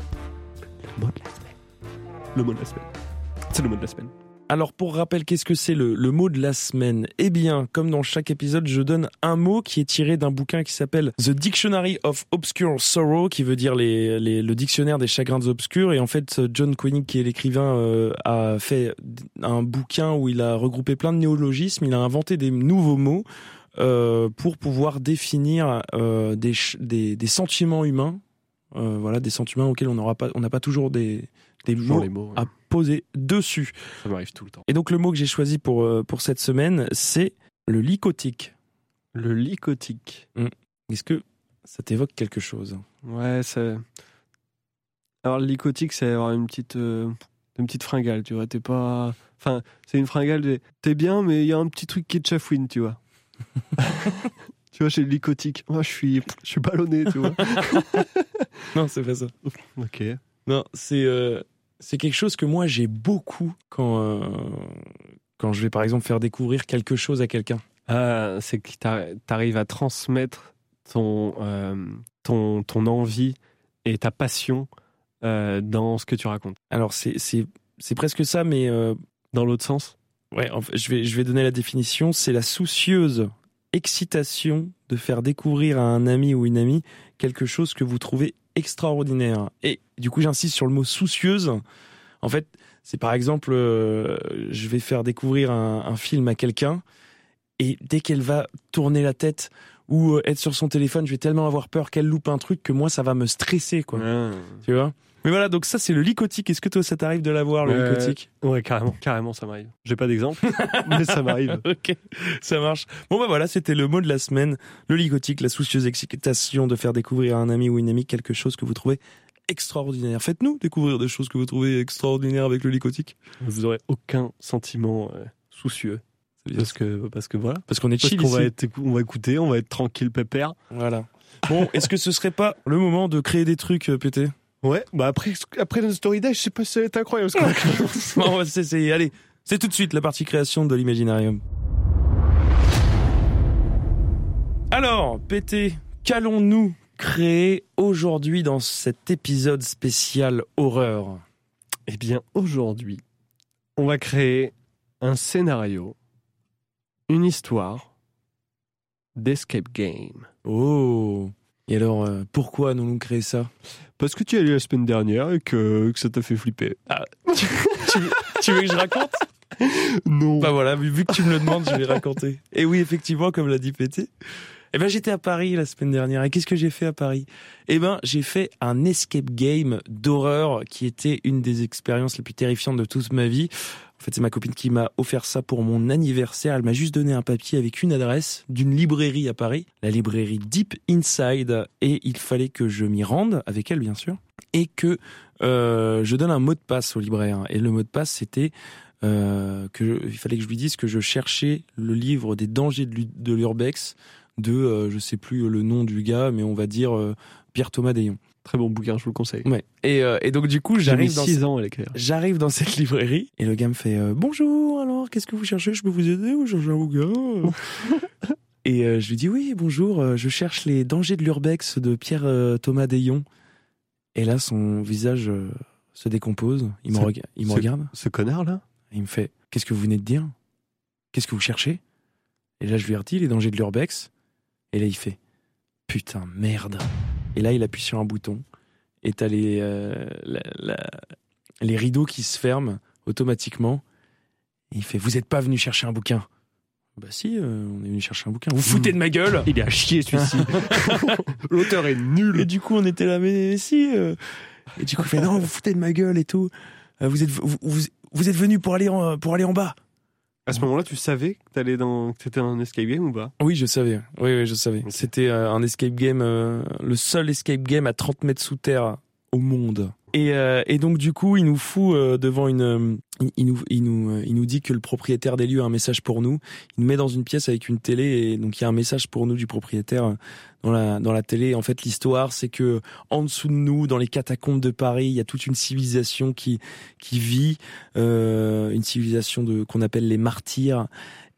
Le mot de la semaine. Le mot de la semaine. C'est le mot de la semaine. Alors pour rappel, qu'est-ce que c'est le, mot de la semaine? Eh bien, comme dans chaque épisode, je donne un mot qui est tiré d'un bouquin qui s'appelle The Dictionary of Obscure Sorrow, qui veut dire le dictionnaire des chagrins obscurs. Et en fait, John Koenig, qui est l'écrivain, euh, a fait un bouquin où il a regroupé plein de néologismes, il a inventé des nouveaux mots euh, pour pouvoir définir euh, des, sentiments humains. Voilà, des sentiments auxquels on n'aura pas, on n'a pas toujours des, des mots les mots. à poser dessus. Ça m'arrive tout le temps. Et donc le mot que j'ai choisi pour, euh, pour cette semaine, c'est le lycotique. Le lycotique. Est-ce que ça t'évoque quelque chose? Ouais, c'est. Alors, le lycotique, c'est avoir une petite, euh, une petite fringale, tu vois. T'es pas. Enfin, c'est une fringale. de- T'es bien, mais il y a un petit truc qui te chafouine, tu vois. tu vois, j'ai le lycotique. Moi, je suis, je suis ballonné, tu vois. Non, c'est pas ça. ok. Non, c'est euh, c'est quelque chose que moi j'ai beaucoup quand, euh, quand je vais par exemple faire découvrir quelque chose à quelqu'un. Ah, c'est que t'ar- t'arrives à transmettre ton, euh, ton, ton envie et ta passion euh, dans ce que tu racontes. Alors c'est c'est c'est presque ça, mais Dans l'autre sens? ouais, en fait, je vais je vais donner la définition. C'est la soucieuse excitation de faire découvrir à un ami ou une amie quelque chose que vous trouvez extraordinaire. Et du coup, j'insiste sur le mot soucieuse. En fait, c'est par exemple, euh, je vais faire découvrir un, un film à quelqu'un et dès qu'elle va tourner la tête ou euh, être sur son téléphone, je vais tellement avoir peur qu'elle loupe un truc que moi, ça va me stresser, quoi. Ah. Tu vois? Mais voilà, donc ça, c'est le lycotique. Est-ce que toi, ça t'arrive de l'avoir, le Ouais. lycotique? Ouais, carrément, carrément, ça m'arrive. J'ai pas d'exemple, mais ça m'arrive. Ok, ça marche. Bon bah voilà, c'était le mot de la semaine, le lycotique, la soucieuse excitation de faire découvrir à un ami ou une amie quelque chose que vous trouvez extraordinaire. Faites-nous découvrir des choses que vous trouvez extraordinaires avec le lycotique. Vous aurez aucun sentiment euh, soucieux. Parce que, parce que voilà. Parce qu'on est Parce chill qu'on ici. va, être, on va écouter, on va être tranquille, pépère. Voilà. Bon, est-ce que ce serait pas le moment de créer des trucs, euh, pété Ouais, bah après, après notre story day, je sais pas si ça va être incroyable. ce qu'on créer. On va s'essayer. Allez, c'est tout de suite la partie création de l'Imaginarium. Alors, pété, qu'allons-nous créer aujourd'hui dans cet épisode spécial horreur? Eh bien, aujourd'hui, on va créer un scénario, une histoire d'escape game. Oh Et alors, euh, pourquoi allons-nous créer ça? Parce que tu es allé la semaine dernière et que, que ça t'a fait flipper. tu, veux, tu veux que je raconte? Non. Bah voilà, vu, vu que tu me le demandes, je vais raconter. Et oui, effectivement, comme l'a dit Pété, Eh ben j'étais à Paris la semaine dernière et qu'est-ce que j'ai fait à Paris? Eh ben j'ai fait un escape game d'horreur qui était une des expériences les plus terrifiantes de toute ma vie. En fait, c'est ma copine qui m'a offert ça pour mon anniversaire. Elle m'a juste donné un papier avec une adresse d'une librairie à Paris, la librairie Deep Inside, et il fallait que je m'y rende avec elle bien sûr et que euh, je donne un mot de passe au libraire. Et le mot de passe c'était euh, fallait que je lui dise que je cherchais le livre des dangers de l'urbex de euh, je sais plus le nom du gars, mais on va dire euh, Pierre Thomas Dayon. Très bon bouquin, je vous le conseille. Ouais. Et, euh, et donc du coup, j'arrive dans six ans à J'arrive dans cette librairie et le gars me fait bonjour. Alors, qu'est-ce que vous cherchez? Je peux vous aider ou cherche un bouquin? Et je lui dis oui, bonjour. je cherche les dangers de l'urbex de Pierre Thomas Dayon. Et là, son visage se décompose. Il me, il me regarde. Ce connard là? Il me fait Qu'est-ce que vous venez de dire? Qu'est-ce que vous cherchez? Et là, je lui redis Les dangers de l'urbex. Et là, il fait Putain, merde. Et là, il appuie sur un bouton. Et t'as les, euh, les rideaux qui se ferment automatiquement. Et il fait Vous n'êtes pas venu chercher un bouquin bah si, euh, on est venu chercher un bouquin. Vous foutez de ma gueule Il est à chier celui-ci. L'auteur est nul. Et du coup, on était là, mais, si. Euh. Et du coup, il fait non, vous foutez de ma gueule et tout. vous êtes, vous, vous êtes venu pour aller en, pour aller en bas. À ce moment-là, tu savais que t'allais dans, que c'était un escape game ou pas? Oui, je savais. Oui, oui, je savais. C'était euh, un escape game, euh, le seul escape game à 30 mètres sous terre au monde. Et, euh, et, donc du coup, il nous fout euh, devant une, euh, il, nous, il nous, il nous dit que le propriétaire des lieux a un message pour nous. Il nous met dans une pièce avec une télé et donc il y a un message pour nous du propriétaire dans la dans la télé. En fait, l'histoire, c'est que en dessous de nous, dans les catacombes de Paris, il y a toute une civilisation qui qui vit, une civilisation de qu'on appelle les martyrs.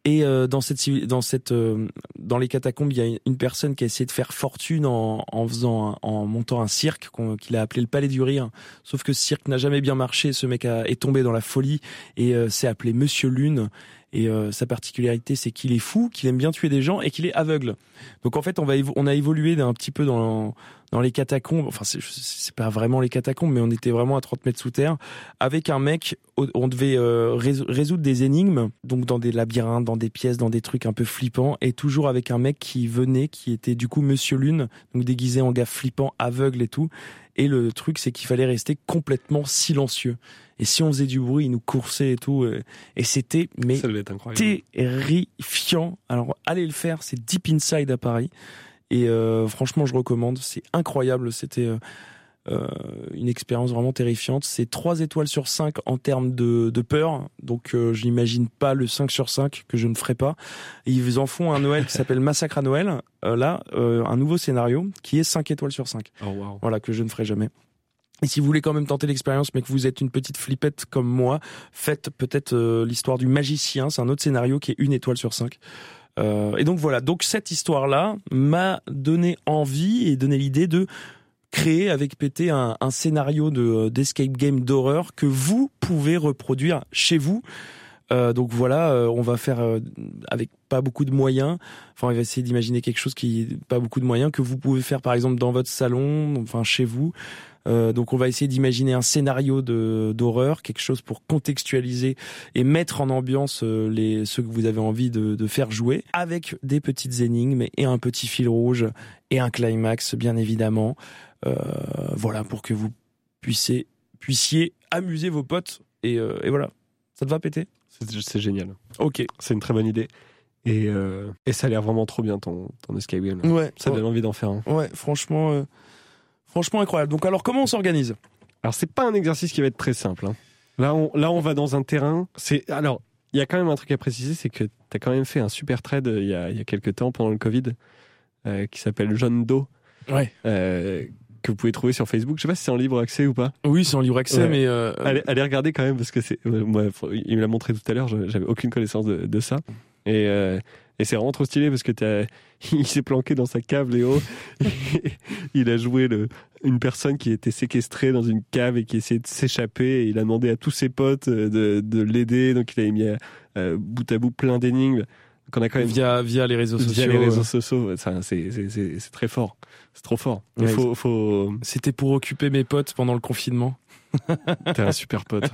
Et euh, dans cette dans cette euh, dans les catacombes, il y a une personne qui a essayé de faire fortune en, en faisant en montant un cirque qu'il a appelé le Palais du Rire. Sauf que ce cirque n'a jamais bien marché. Ce mec est tombé dans la folie et euh, s'est appelé Monsieur Lune. Et sa particularité, c'est qu'il est fou, qu'il aime bien tuer des gens et qu'il est aveugle. Donc en fait, on va on a évolué un petit peu dans dans les catacombes. Enfin, c'est pas vraiment les catacombes, mais on était vraiment à 30 mètres sous terre avec un mec. On devait euh, résoudre des énigmes, donc dans des labyrinthes, dans des pièces, dans des trucs un peu flippants, et toujours avec un mec qui venait, qui était du coup Monsieur Lune, donc déguisé en gars flippant, aveugle et tout. Et le truc, c'est qu'il fallait rester complètement silencieux. Et si on faisait du bruit, il nous coursait et tout. Et c'était mais terrifiant. Alors allez le faire, c'est Deep Inside à Paris. Et euh, franchement, je recommande. C'est incroyable. C'était euh, euh, une expérience vraiment terrifiante. C'est 3 étoiles sur 5 en termes de, de peur. Donc, je n'imagine pas le 5 sur 5 que je ne ferai pas. Et ils en font un Noël qui s'appelle Massacre à Noël. là, un nouveau scénario qui est 5 étoiles sur 5. Voilà, que je ne ferai jamais. Et si vous voulez quand même tenter l'expérience, mais que vous êtes une petite flippette comme moi, faites peut-être l'histoire du magicien. C'est un autre scénario qui est une étoile sur 5. Euh, et donc voilà, donc cette histoire-là m'a donné envie et donné l'idée de créer avec PT un, un scénario de euh, d'escape game d'horreur que vous pouvez reproduire chez vous. Euh, donc voilà, euh, on va faire avec pas beaucoup de moyens. Enfin, on va essayer d'imaginer quelque chose qui pas beaucoup de moyens que vous pouvez faire par exemple dans votre salon, enfin chez vous. Euh, donc on va essayer d'imaginer un scénario de d'horreur, quelque chose pour contextualiser et mettre en ambiance euh, les ceux que vous avez envie de, de faire jouer, avec des petites énigmes et un petit fil rouge et un climax bien évidemment. Euh, voilà pour que vous puissiez puissiez amuser vos potes et, euh, et voilà. Ça te va péter C'est génial. Ok. C'est une très bonne idée. Et, euh, et ça a l'air vraiment trop bien ton, ton escape game. Ouais. Ça donne envie d'en faire un. Ouais, franchement, Franchement incroyable. Donc alors comment on s'organise? Alors c'est pas un exercice qui va être très simple. Hein. Là on là on va dans un terrain. C'est alors il y a quand même un truc à préciser, c'est que tu as quand même fait un super trade il y a, il y a quelques temps pendant le Covid euh, qui s'appelle John Doe. Ouais. Euh, que vous pouvez trouver sur Facebook. Je sais pas si c'est en libre accès ou pas. Oui, c'est en libre accès, mais euh... allez, allez, regarder quand même parce que c'est moi il me l'a montré tout à l'heure. J'avais aucune connaissance de, de ça et euh, et c'est vraiment trop stylé parce que t'as, il s'est planqué dans sa cave, Léo. il a joué le, une personne qui était séquestrée dans une cave et qui essayait de s'échapper. Et il a demandé à tous ses potes euh, de, de l'aider. Donc il a mis euh, bout à bout plein d'énigmes. Qu'on a quand même via via les réseaux sociaux. Via les réseaux sociaux, c'est c'est c'est très fort. C'est trop fort. Il faut faut. C'était pour occuper mes potes pendant le confinement. T'es un super pote.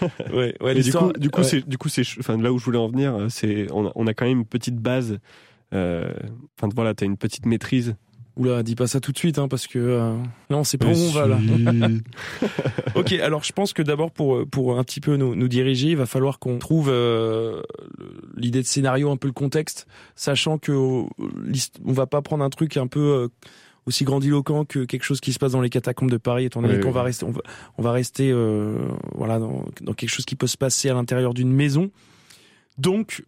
ouais, ouais, du coup, du coup, c'est, du coup, c'est, enfin, là où je voulais en venir, c'est, on a, on a quand même une petite base Enfin voilà, t'as une petite maîtrise Oula, dis pas ça tout de suite, hein, parce que euh, non, c'est pas où on va là. ok, alors je pense que d'abord pour pour un petit peu nous, nous diriger, il va falloir qu'on trouve euh, l'idée de scénario, un peu le contexte, sachant que on va pas prendre un truc un peu euh, aussi grandiloquent que quelque chose qui se passe dans les catacombes de Paris, étant donné qu'on va rester, on va, on va rester voilà dans, dans quelque chose qui peut se passer à l'intérieur d'une maison. Donc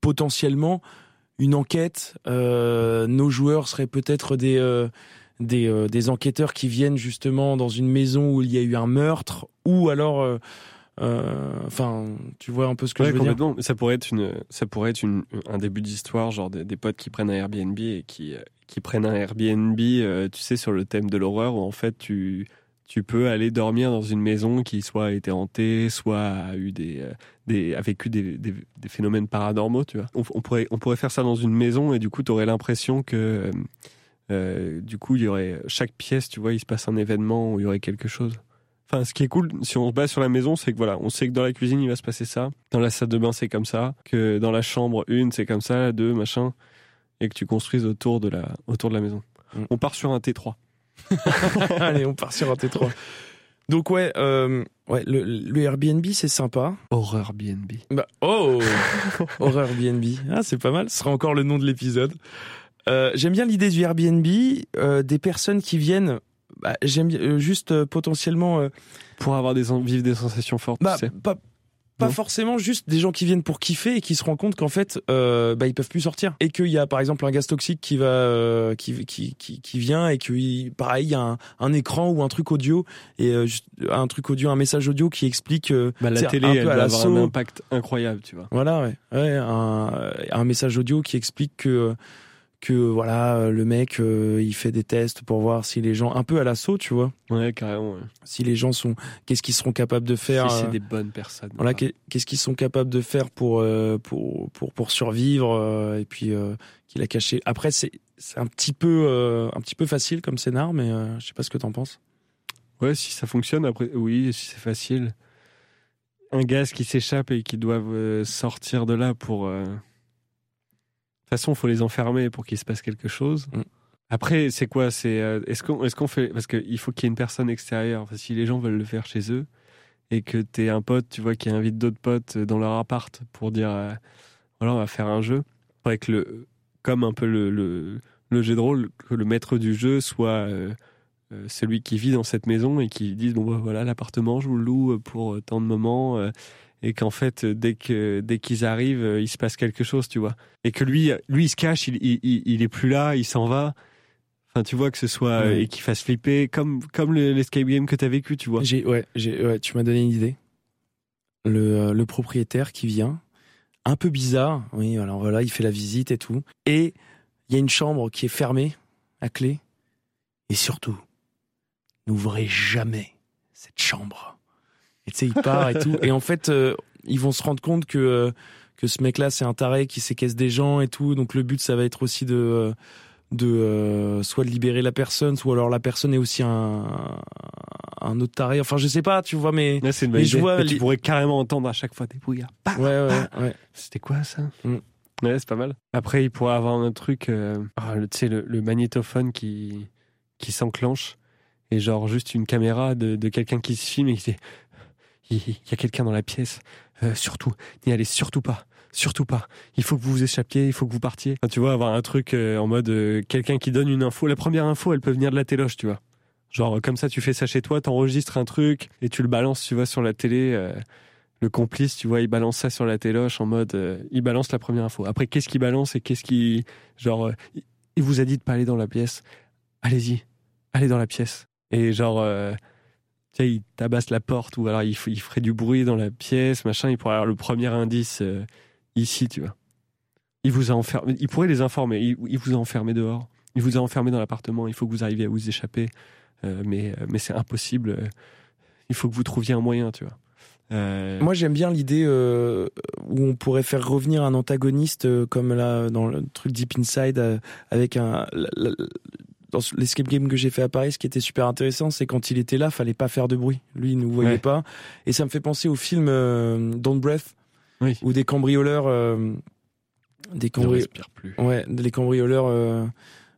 potentiellement une enquête. Euh, nos joueurs seraient peut-être des euh, des, euh, des, enquêteurs qui viennent justement dans une maison où il y a eu un meurtre, ou alors, enfin, tu vois un peu ce que je veux dire? Ça pourrait être une, ça pourrait être une, un début d'histoire, genre des, potes qui prennent un Airbnb et qui qui prennent un Airbnb, tu sais, sur le thème de l'horreur, où en fait tu tu peux aller dormir dans une maison qui soit a été hantée, soit a eu des, euh, des a vécu des, des, phénomènes paranormaux, tu vois. On, pourrait on pourrait faire ça dans une maison et du coup tu aurais l'impression que euh, euh, du coup il y aurait chaque pièce, tu vois, il se passe un événement où il y aurait quelque chose. Enfin, ce qui est cool, si on se base sur la maison, c'est que voilà, on sait que dans la cuisine il va se passer ça, dans la salle de bain c'est comme ça, que dans la chambre une c'est comme ça, deux machin, et que tu construises autour de la autour de la maison. Mm. On part sur un T3. Allez, on part sur un T3. Donc ouais, euh, ouais, le, Airbnb c'est sympa. Horreur BNB. Bah, oh, Horreur BNB. Ah, c'est pas mal. Ce sera encore le nom de l'épisode. Euh, j'aime bien l'idée du Airbnb, euh, des personnes qui viennent. Bah, j'aime juste potentiellement pour avoir des vivre des sensations fortes. Bah, pas pas forcément juste des gens qui viennent pour kiffer et qui se rendent compte qu'en fait, euh, bah, ils peuvent plus sortir. Et qu'il y a par exemple un gaz toxique qui va, euh, qui, qui, qui, qui, vient et que pareil, il y a un, un, écran ou un truc audio et euh, un truc audio, un message audio qui explique. Euh, bah, la télé, elle va avoir un impact incroyable, tu vois. Voilà, ouais, ouais un, un message audio qui explique que que voilà le mec euh, il fait des tests pour voir si les gens un peu à l'assaut tu vois. Ouais carrément si les gens sont qu'est-ce qu'ils seront capables de faire si c'est euh, des bonnes personnes voilà qu'est-ce qu'ils sont capables de faire pour euh, pour pour pour survivre et puis qu'il a caché. Après c'est c'est un petit peu un petit peu facile comme scénar mais je sais pas ce que t'en penses. Ouais si ça fonctionne après oui si c'est facile. Un gaz qui s'échappe et qui doivent sortir de là pour façon, il faut les enfermer pour qu'il se passe quelque chose. Mm. Après, c'est quoi? C'est euh, est-ce qu'on est-ce qu'on fait parce qu'il faut qu'il y ait une personne extérieure. si les gens veulent le faire chez eux et que tu es un pote, tu vois, qui invite d'autres potes dans leur appart pour dire euh, voilà, on va faire un jeu. Que le comme un peu le, le, jeu de rôle, que le maître du jeu soit euh, celui qui vit dans cette maison et qui dise bon bah, voilà l'appartement je vous le loue pour tant de moments et qu'en fait dès que dès qu'ils arrivent euh, il se passe quelque chose tu vois. Et que lui lui il se cache il il, il est plus là il s'en va. Enfin tu vois que ce soit et qu'il fasse flipper comme comme l'escape game que tu as vécu tu vois. J'ai ouais j'ai ouais tu m'as donné une idée. Le euh, le propriétaire qui vient un peu bizarre oui alors voilà il fait la visite et tout. Et il y a une chambre qui est fermée à clé. Et surtout n'ouvrez jamais cette chambre et tu sais, il part et tout. Et en fait, euh, ils vont se rendre compte que euh, que ce mec-là, c'est un taré qui séquestre des gens et tout. Donc le but, ça va être aussi de euh, de soit de libérer la personne, soit alors la personne est aussi un un autre taré. Enfin, je sais pas, tu vois, mais, c'est une mais je vois, tu pourrais carrément entendre à chaque fois des brouillards. ouais, ouais, ouais. C'était quoi ça mm. Ouais, c'est pas mal. Après, il pourrait avoir un truc, ah, tu sais, le, le magnétophone qui qui s'enclenche et genre juste une caméra de, de quelqu'un qui se filme et qui dit il y a quelqu'un dans la pièce. Euh, surtout, n'y allez surtout pas. Surtout pas. Il faut que vous vous échappiez, il faut que vous partiez. tu vois, avoir un truc euh, en mode euh, quelqu'un qui donne une info. La première info, elle peut venir de la téloche, tu vois. Genre, comme ça, tu fais ça chez toi, t'enregistres un truc et tu le balances, tu vois, sur la télé. le complice, tu vois, il balance ça sur la téloche en mode, il balance la première info. Après, qu'est-ce qu'il balance et qu'est-ce qui, genre, il vous a dit de pas aller dans la pièce. Allez-y, allez dans la pièce. Et genre, tu sais, il tabasse la porte ou alors il, il, ferait du bruit dans la pièce, machin, il pourrait avoir le premier indice euh, ici, tu vois. Il vous a enfermé, il pourrait les informer, il, vous a enfermé dehors, il vous a enfermé dans l'appartement, il faut que vous arriviez à vous échapper, euh, mais, mais c'est impossible, euh, il faut que vous trouviez un moyen, tu vois. Moi j'aime bien l'idée où on pourrait faire revenir un antagoniste comme là dans le truc Deep Inside avec un dans l'escape game que j'ai fait à Paris, ce qui était super intéressant, c'est quand il était là, fallait pas faire de bruit. Lui, il nous voyait pas. Et ça me fait penser au film euh, Don't Breath, où des cambrioleurs euh, des cambri- plus. ouais, les cambrioleurs euh,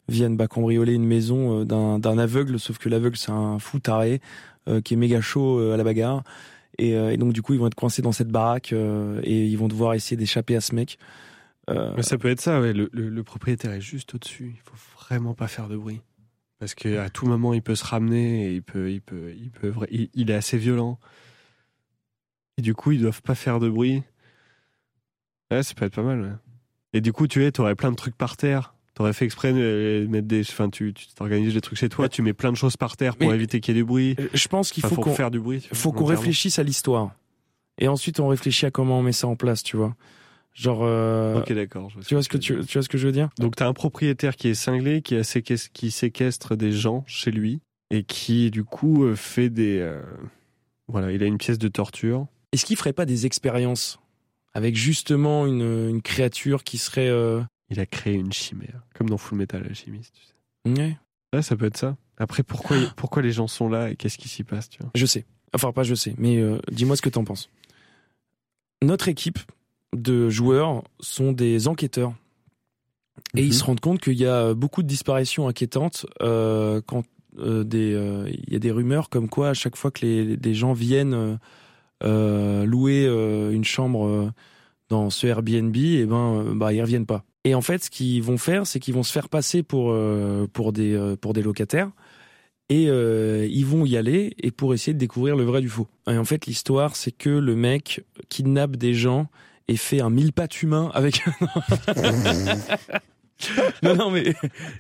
viennent bah, cambrioler une maison d'un d'un aveugle, sauf que l'aveugle c'est un fou taré qui est méga chaud à la bagarre. Et, et donc du coup ils vont être coincés dans cette baraque et ils vont devoir essayer d'échapper à ce mec. Euh, Mais ça peut être ça, ouais. Le, le- le propriétaire est juste au-dessus. Il faut vraiment pas faire de bruit. Parce qu'à tout moment, il peut se ramener et il peut, il peut, il peut, il, il est assez violent. Et du coup, ils doivent pas faire de bruit. Ouais, ça peut être pas mal, ouais. Et du coup, tu es, t'aurais plein de trucs par terre. T'aurais fait exprès de mettre des, enfin, tu, t'organises des trucs chez toi, tu mets plein de choses par terre pour Mais- éviter qu'il y ait du bruit. Je pense qu'il Enfin, faut qu'on faire du bruit. tu vois, faut qu'on volontairement. réfléchisse à l'histoire. Et ensuite, on réfléchit à comment on met ça en place, tu vois. Genre, euh, Ok, d'accord. je tu vois ce que tu, tu vois ce que je veux dire? Donc t'as un propriétaire qui est cinglé, qui, a séquest- qui séquestre des gens chez lui et qui du coup euh, fait des... euh, Voilà, il a une pièce de torture. Est-ce qu'il ferait pas des expériences avec justement une, une créature qui serait, euh, Il a créé une chimère, comme dans Full Metal Alchemist. Tu sais. ouais, Ouais, ça peut être ça. Après, pourquoi, pourquoi les gens sont là et qu'est-ce qui s'y passe tu vois? Je sais. Enfin, pas je sais, mais euh, dis-moi ce que t'en penses. Notre équipe de joueurs sont des enquêteurs. Et Mhm. ils se rendent compte qu'il y a beaucoup de disparitions inquiétantes euh, quand euh, des, euh, il y a des rumeurs comme quoi à chaque fois que les, des gens viennent louer une chambre dans ce Airbnb, et ben, euh, bah, ils reviennent pas. Et en fait, ce qu'ils vont faire, c'est qu'ils vont se faire passer pour pour des pour des locataires. Et euh, ils vont y aller et pour essayer de découvrir le vrai du faux. Et en fait, l'histoire, c'est que le mec kidnappe des gens et fait un mille pattes humain avec non, non, mais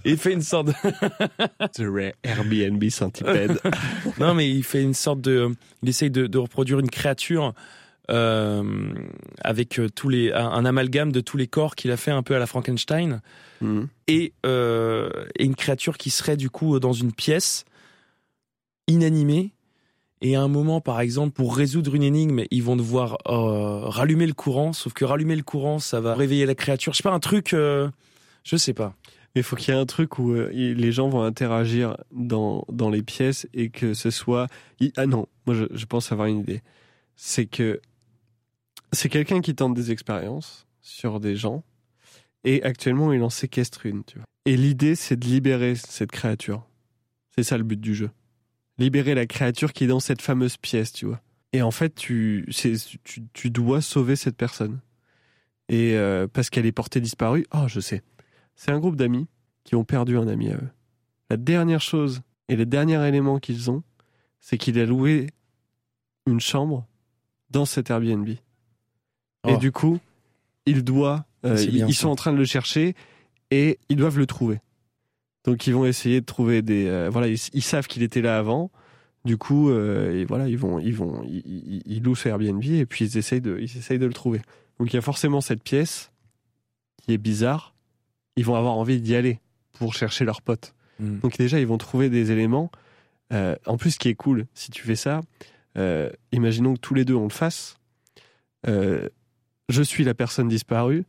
il fait une sorte de... The Rare Airbnb centipede. non, mais il fait une sorte de, il essaye de, de reproduire une créature euh, avec euh, tous les, un, amalgame de tous les corps qu'il a fait un peu à la Frankenstein et, euh, et une créature qui serait du coup dans une pièce inanimée. Et à un moment, par exemple, pour résoudre une énigme, ils vont devoir euh, rallumer le courant. Sauf que rallumer le courant, ça va réveiller la créature. Je sais pas, un truc, euh, je sais pas. Mais il faut qu'il y ait un truc où euh, les gens vont interagir dans, dans les pièces et que ce soit. Ah non, moi je, je pense avoir une idée. C'est que c'est quelqu'un qui tente des expériences sur des gens et actuellement il en séquestre une. Tu vois. Et l'idée c'est de libérer cette créature. C'est ça le but du jeu. Libérer la créature qui est dans cette fameuse pièce, tu vois. Et en fait, tu, tu, tu dois sauver cette personne. Et euh, parce qu'elle est portée disparue, oh, je sais. C'est un groupe d'amis qui ont perdu un ami à eux. La dernière chose et le dernier élément qu'ils ont, c'est qu'il a loué une chambre dans cet Airbnb. Et Oh. du coup, il doit, euh, ils, sont en train de le chercher et ils doivent le trouver. Donc ils vont essayer de trouver des, euh, voilà, ils, ils savent qu'il était là avant. Du coup, euh, et voilà, ils vont, ils vont, ils, ils- ils louent ce Airbnb et puis ils essayent de, ils essayent de le trouver. Donc il y a forcément cette pièce qui est bizarre. Ils vont avoir envie d'y aller pour chercher leurs potes. Mm. Donc déjà, ils vont trouver des éléments. Euh, en plus, ce qui est cool, si tu fais ça, imaginons que tous les deux on le fasse. Je suis la personne disparue,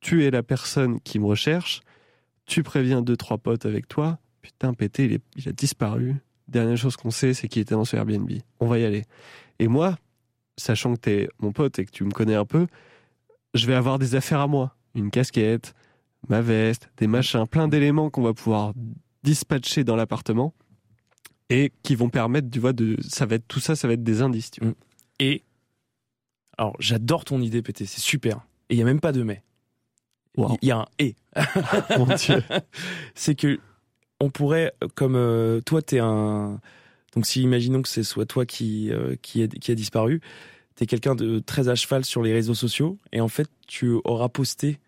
tu es la personne qui me recherche, tu préviens deux, trois potes avec toi. Putain, pété, il, a disparu. Dernière chose qu'on sait, c'est qu'il était dans ce Airbnb. On va y aller. Et moi, sachant que t'es mon pote et que tu me connais un peu, je vais avoir des affaires à moi. Une casquette, ma veste, des machins, plein d'éléments qu'on va pouvoir dispatcher dans l'appartement et qui vont permettre, tu vois, de, ça va être tout ça, ça va être des indices. Tu vois. Et alors, j'adore ton idée, PT, c'est super. Et il y a même pas de mais. Wow. Il y a un et. Mon Dieu. c'est que on pourrait, comme euh, toi, t'es un. Donc, si imaginons que c'est soit toi qui euh, qui, est, qui a disparu, t'es quelqu'un de très à cheval sur les réseaux sociaux, et en fait, tu auras posté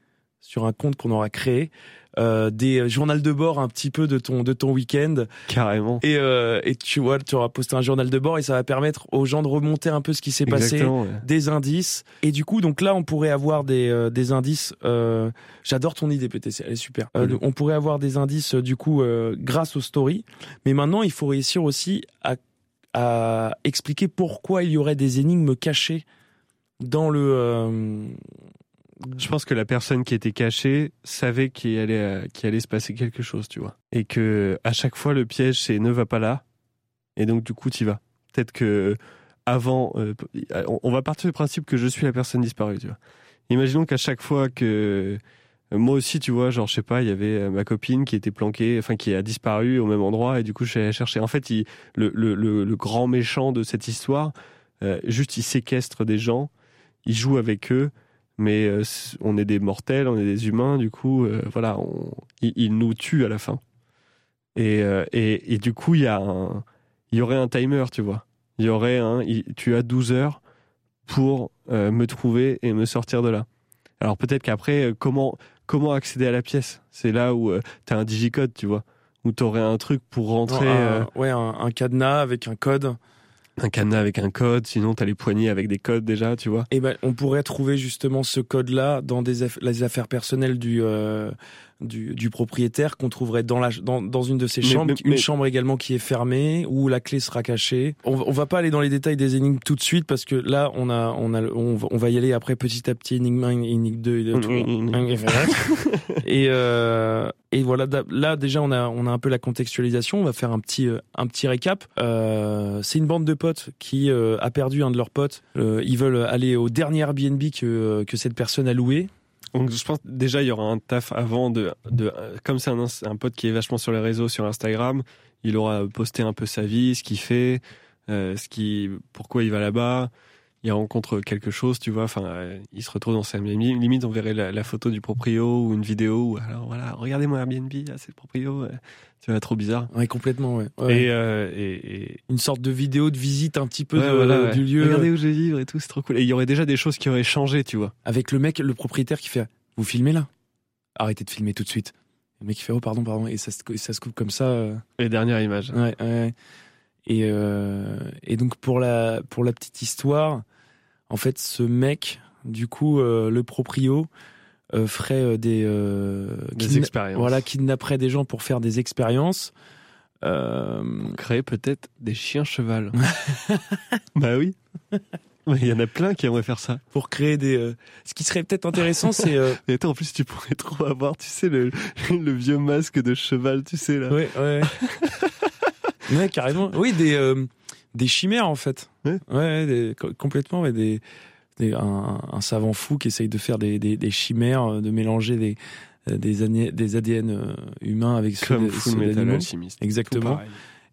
sur un compte qu'on aura créé euh, des journaux de bord un petit peu de ton de ton week-end. Carrément. et euh, et tu vois tu auras posté un journal de bord et ça va permettre aux gens de remonter un peu ce qui s'est passé. Ouais. des indices. Et du coup donc là on pourrait avoir des euh, des indices euh, j'adore ton idée PTC elle est super. Euh, on pourrait avoir des indices du coup euh, grâce aux stories. Mais maintenant il faut réussir aussi à à expliquer pourquoi il y aurait des énigmes cachées dans le euh, Je pense que la personne qui était cachée savait qu'il allait, euh, qu'il allait se passer quelque chose, tu vois. Et que à chaque fois, le piège, c'est ne va pas là. Et donc, du coup, tu vas. Peut-être que avant, euh, on- va partir du principe que je suis la personne disparue, tu vois. Imaginons qu'à chaque fois que Euh, moi aussi, tu vois, genre, je sais pas, il y avait euh, ma copine qui était planquée, enfin, qui a disparu au même endroit, et du coup, je suis allé chercher. En fait, le, grand méchant de cette histoire, euh, juste, il séquestre des gens, il joue avec eux, mais on est des mortels, on est des humains, du coup, voilà, on, il, nous tue à la fin. Et, et, et du coup, il y a un, il y aurait un timer, tu vois. Il y aurait un, tu as 12 heures pour me trouver et me sortir de là. Alors peut-être qu'après, comment comment accéder à la pièce? C'est là où euh, tu as un digicode, tu vois, où tu aurais un truc pour rentrer. Euh, ouais, un, cadenas avec un code. Un cadenas avec un code, sinon tu as les poignées avec des codes déjà, tu vois. Et eh ben, on pourrait trouver justement ce code-là dans des les affaires personnelles du, euh, du, du propriétaire qu'on trouverait dans, la, dans, dans une de ses chambres, une chambre également qui est fermée où la clé sera cachée. On, on va pas aller dans les détails des énigmes tout de suite parce que là on a on a on va, on va y aller après petit à petit énigme 1, énigme 2 et euh, et voilà là déjà on a on a un peu la contextualisation. On va faire un petit euh, un petit récap. Euh, c'est une bande de potes qui euh, a perdu un de leurs potes. Euh, ils veulent aller au dernier Airbnb que que cette personne a loué donc je pense déjà il y aura un taf avant de, de comme c'est un, un pote qui est vachement sur les réseaux, sur Instagram, il aura posté un peu sa vie, ce qu'il fait, euh, ce qui, pourquoi il va là-bas. Il rencontre quelque chose, tu vois. Enfin, euh, il se retrouve dans sa limite. On verrait la, photo du proprio ou une vidéo. Ou alors voilà, regardez mon Airbnb, c'est le proprio. Tu vois, trop bizarre. Ouais, complètement, ouais. Euh, et, et, une sorte de vidéo de visite un petit peu de, du lieu. Regardez où je vais vivre et tout, c'est trop cool. Et il y aurait déjà des choses qui auraient changé, tu vois. Avec le mec, le propriétaire qui fait Vous filmez là? Arrêtez de filmer tout de suite. Le mec qui fait Oh, pardon, pardon. Et ça, ça se coupe comme ça. Euh. Les dernières images. Ouais, ouais. Et, euh, et donc, pour la, pour la petite histoire, en fait, ce mec, du coup, euh, le proprio, euh, ferait euh, des, euh, des expériences. Voilà, kidnapperait des gens pour faire des expériences. Euh... Créer peut-être des chiens cheval. bah oui. Il y en a plein qui aimeraient faire ça. Pour créer des. Ce qui serait peut-être intéressant, c'est. Mais attends, en plus, tu pourrais trop avoir, tu sais, le, le vieux masque de cheval, tu sais, là. Ouais, ouais. ouais, carrément. Oui, des, des chimères, en fait. Ouais, ouais des, complètement, ouais, des un, un, savant fou qui essaye de faire des, des, chimères, euh, de mélanger des euh, des, des ADN euh, humains avec ceux, Comme ceux d'animaux. Exactement.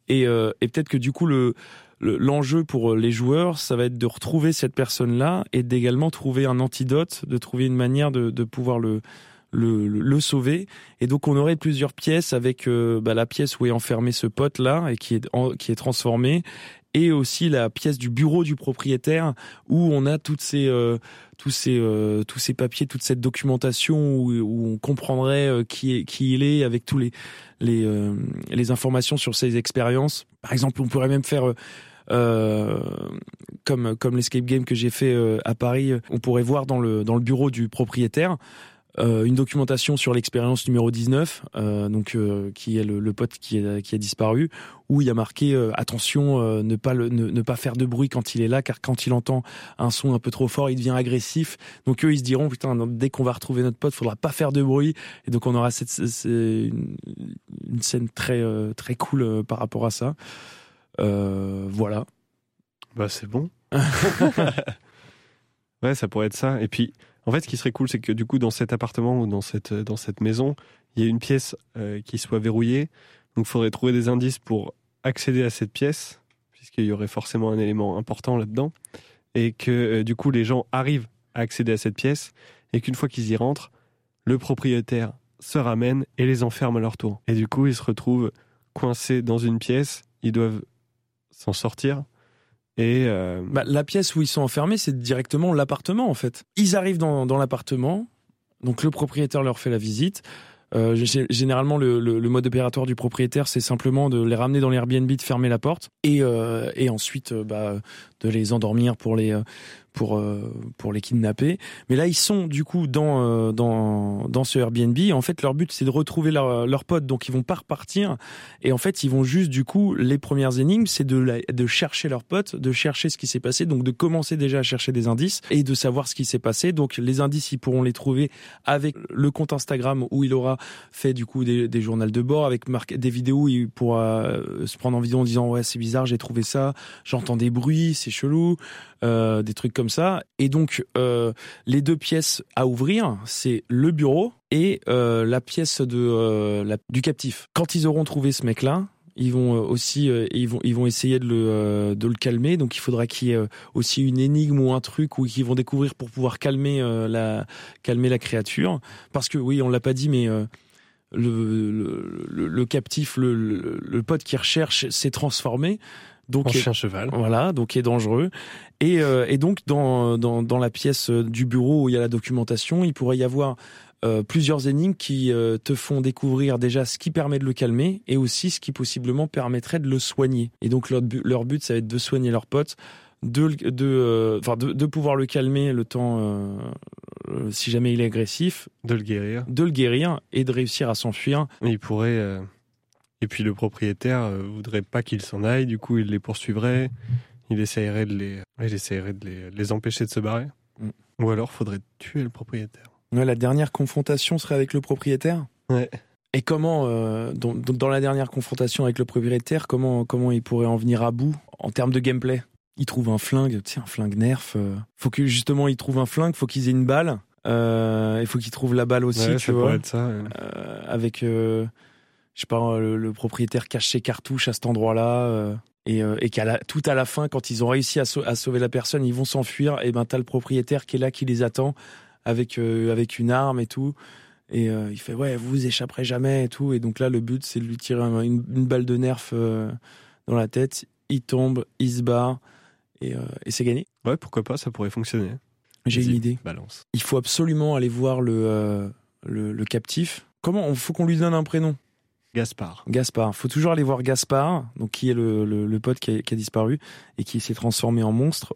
Et, euh, et peut-être que du coup le l'enjeu pour les joueurs, ça va être de retrouver cette personne-là et d'également trouver un antidote, de trouver une manière de, de pouvoir le, le, le, sauver. Et donc on aurait plusieurs pièces avec bah, la pièce où est enfermé ce pote là et qui est qui est transformé et aussi la pièce du bureau du propriétaire où on a toutes ces euh, tous ces euh, tous ces papiers, toute cette documentation où, où on comprendrait euh, qui est qui il est avec tous les les les informations sur ses expériences. Par exemple, on pourrait même faire euh, comme comme l'escape game que j'ai fait à Paris, on pourrait voir dans le dans le bureau du propriétaire euh, une documentation sur l'expérience numéro 19, euh, donc euh, qui est le, le, pote qui, est, qui a disparu, où il y a marqué euh, attention, ne pas le, ne, ne, pas faire de bruit quand il est là, car quand il entend un son un peu trop fort, il devient agressif. Donc eux, ils se diront putain, dès qu'on va retrouver notre pote, faudra pas faire de bruit. Et donc on aura cette, cette une, une, scène très très cool par rapport à ça. voilà. Bah c'est bon. ouais, ça pourrait être ça. Et puis en fait, ce qui serait cool, c'est que du coup, dans cet appartement ou dans cette, maison, il y a une pièce euh, qui soit verrouillée. Donc, il faudrait trouver des indices pour accéder à cette pièce, puisqu'il y aurait forcément un élément important là-dedans. Et que euh, du coup, les gens arrivent à accéder à cette pièce. Et qu'une fois qu'ils y rentrent, le propriétaire se ramène et les enferme à leur tour. Et du coup, ils se retrouvent coincés dans une pièce. Ils doivent s'en sortir et euh... bah, la pièce où ils sont enfermés, c'est directement l'appartement en fait. Ils arrivent dans, l'appartement, donc le propriétaire leur fait la visite. Euh, généralement, le, le, le, mode opératoire du propriétaire, c'est simplement de les ramener dans l'Airbnb, de fermer la porte, et, euh, et ensuite euh, bah, de les endormir pour les euh, pour euh, pour les kidnapper. Mais là, ils sont du coup dans euh, dans dans ce Airbnb. En fait, leur but c'est de retrouver leur leur pote, donc ils vont pas repartir. Et en fait, ils vont juste du coup les premières énigmes, c'est de la, de chercher leur pote, de chercher ce qui s'est passé, donc de commencer déjà à chercher des indices et de savoir ce qui s'est passé. Donc les indices, ils pourront les trouver avec le compte Instagram où il aura fait du coup des, des journaux de bord, avec des vidéos où il pourra euh, se prendre en vidéo en disant ouais c'est bizarre, j'ai trouvé ça, j'entends des bruits, c'est chelou, euh, des trucs comme ça. Et donc, euh, les deux pièces à ouvrir, c'est le bureau et euh, la pièce de la- du captif. Quand ils auront trouvé ce mec-là, ils vont aussi ils vont ils vont essayer de le de le calmer. Donc il faudra qu'il y ait aussi une énigme ou un truc où qu'ils vont découvrir pour pouvoir calmer la calmer la créature. Parce que oui, on l'a pas dit, mais le, le, le- le captif, le, le, le pote qui recherche, s'est transformé. Donc En est- chien cheval. voilà, donc est dangereux. Et, euh, et donc dans, dans, dans la pièce euh, du bureau où il y a la documentation, il pourrait y avoir euh, plusieurs énigmes qui euh, te font découvrir déjà ce qui permet de le calmer et aussi ce qui possiblement permettrait de le soigner. Et donc leur, bu- leur but, ça va être de soigner leur pote, de, de, de, de pouvoir le calmer le temps, si jamais il est agressif, De le guérir. de le guérir et de réussir à s'enfuir. Il pourrait. Et puis le propriétaire voudrait pas qu'il s'en aille, du coup il les poursuivrait. Il essayerait de les, il essayerait de les, les empêcher de se barrer. Mm. Ou alors faudrait tuer le propriétaire. Ouais, la dernière confrontation serait avec le propriétaire? Ouais. Et comment, euh, dans, la dernière confrontation avec le propriétaire, comment, comment il pourrait en venir à bout en termes de gameplay? Il trouve un flingue, sais, un flingue nerf. euh, faut que justement il trouve un flingue, faut qu'ils aient une balle. Euh, il faut qu'il trouve la balle aussi, Ouais, tu ça vois. pourrait être ça. ouais. Euh, avec, euh, je sais pas, le, le propriétaire cache ses cartouches à cet endroit-là. euh, et euh, et qu'à la, tout à la fin, quand ils ont réussi à, sau- à sauver la personne, ils vont s'enfuir. Et ben, t'as le propriétaire qui est là, qui les attend avec, euh, avec une arme et tout. Et euh, il fait ouais, vous vous échapperez jamais et tout. Et donc là, le but, c'est de lui tirer un- une, une balle de nerf euh, dans la tête. Il tombe, il se barre et, euh, et c'est gagné. Ouais, pourquoi pas, ça pourrait fonctionner. J'ai Vas-y, une idée. Balance. Il faut absolument aller voir le, euh, le, le captif. Comment Il faut qu'on lui donne un prénom? Gaspard. Gaspard. Faut toujours aller voir Gaspard, donc qui est le, le, le pote qui a, qui a disparu et qui s'est transformé en monstre.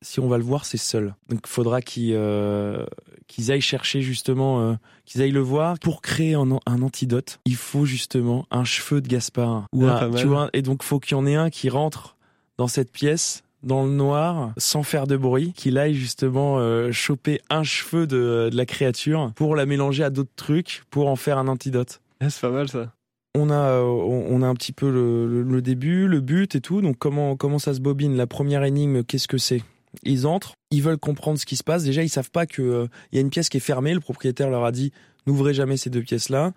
Si on va le voir, c'est seul. Donc il faudra qu'ils euh, qu'ils aillent chercher justement, euh, qu'ils aillent le voir pour créer un, an- un antidote. Il faut justement un cheveu de Gaspard. Ou Ah, un- tu vois, et donc faut qu'il y en ait un qui rentre dans cette pièce dans le noir, sans faire de bruit, qu'il aille justement euh, choper un cheveu de, de la créature pour la mélanger à d'autres trucs pour en faire un antidote Ah, c'est pas mal ça. On a, euh, on a un petit peu le, début, le but et tout. Donc comment, comment ça se bobine? La première énigme, qu'est-ce que c'est? Ils entrent, ils veulent comprendre ce qui se passe. Déjà, ils savent pas que euh, il y a une pièce qui est fermée. Le propriétaire leur a dit n'ouvrez jamais ces deux pièces-là.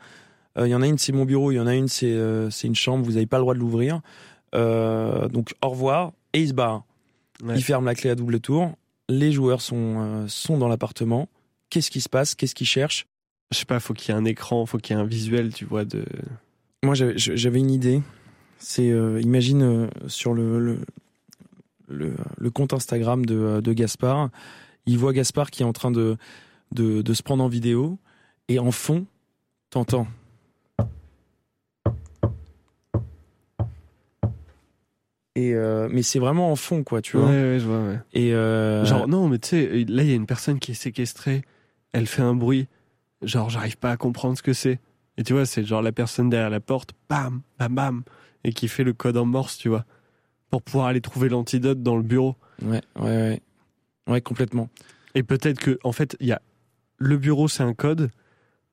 Euh, Il y en a une, c'est mon bureau. Il y en a une, c'est euh, c'est une chambre. Vous n'avez pas le droit de l'ouvrir. Euh, donc au revoir et ils se barrent. Ouais. Ils ferment la clé à double tour. Les joueurs sont, euh, sont dans l'appartement. Qu'est-ce qui se passe? Qu'est-ce qu'ils cherchent? Je sais pas, faut qu'il y ait un écran, faut qu'il y ait un visuel, tu vois, de. Moi, j'avais une idée. C'est, euh, imagine euh, sur le, le, le, le compte Instagram de, euh, de Gaspard, il voit Gaspard qui est en train de, de, de se prendre en vidéo, et en fond, t'entends. Et euh, mais c'est vraiment en fond, quoi, tu Ouais, vois. ouais, je vois, ouais. Et euh, Genre, non, mais tu sais, là, il y a une personne qui est séquestrée, elle fait un bruit, genre, j'arrive pas à comprendre ce que c'est. Et tu vois, c'est genre la personne derrière la porte, bam, bam, bam, et qui fait le code en morse, tu vois, pour pouvoir aller trouver l'antidote dans le bureau. ouais, ouais, ouais, ouais, complètement. Et peut-être que, en fait, il y a le bureau, c'est un code.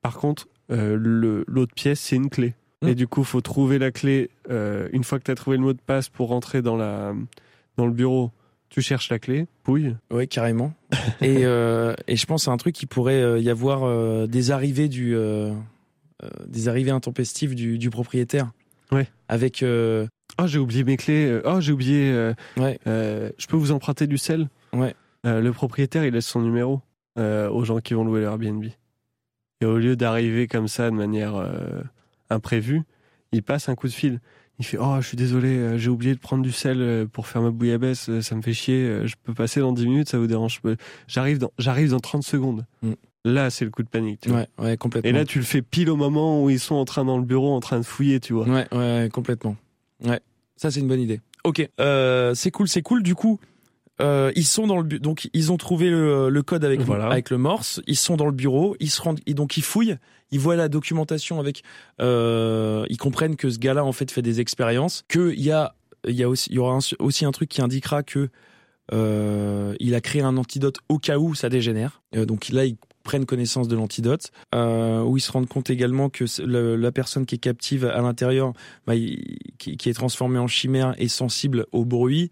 Par contre, euh, l'autre pièce, c'est une clé. Mm. Et du coup, faut trouver la clé. euh, une fois que tu as trouvé le mot de passe pour rentrer dans, la, dans le bureau, tu cherches la clé, pouille. Ouais, carrément. et, euh, et je pense à un truc qui pourrait euh, y avoir des arrivées du des arrivées intempestives du, du propriétaire. Ouais. Avec euh, Oh, j'ai oublié mes clés. euh, Oh, j'ai oublié. euh, ouais euh, je peux vous emprunter du sel Ouais. Euh, le propriétaire, il laisse son numéro euh, aux gens qui vont louer leur Airbnb. Et au lieu d'arriver comme ça de manière euh, imprévue, il passe un coup de fil. Il fait Oh, je suis désolé, euh, j'ai oublié de prendre du sel euh, pour faire ma bouillabaisse, euh, ça me fait chier, euh, je peux passer dans 10 minutes, ça vous dérange J'arrive dans, j'arrive dans 30 secondes. Mm. Là, c'est le coup de panique. tu vois. ouais ouais complètement. Et là, tu le fais pile au moment où ils sont en train dans le bureau, en train de fouiller, tu vois. Ouais, ouais, ouais, complètement. Ouais, ça c'est une bonne idée. Ok, euh, c'est cool, c'est cool. Du coup, euh, ils sont dans le bu- donc ils ont trouvé le, le code avec Voilà. avec le morse. Ils sont dans le bureau, ils se rendent, et donc ils fouillent, ils voient la documentation avec, euh, ils comprennent que ce gars-là en fait fait des expériences, que il y a il y a aussi il y aura un- aussi un truc qui indiquera que euh, il a créé un antidote au cas où ça dégénère. Euh, donc là ils prennent connaissance de l'antidote, euh, où ils se rendent compte également que le- la personne qui est captive à l'intérieur, bah, qui, qui est transformée en chimère, est sensible au bruit,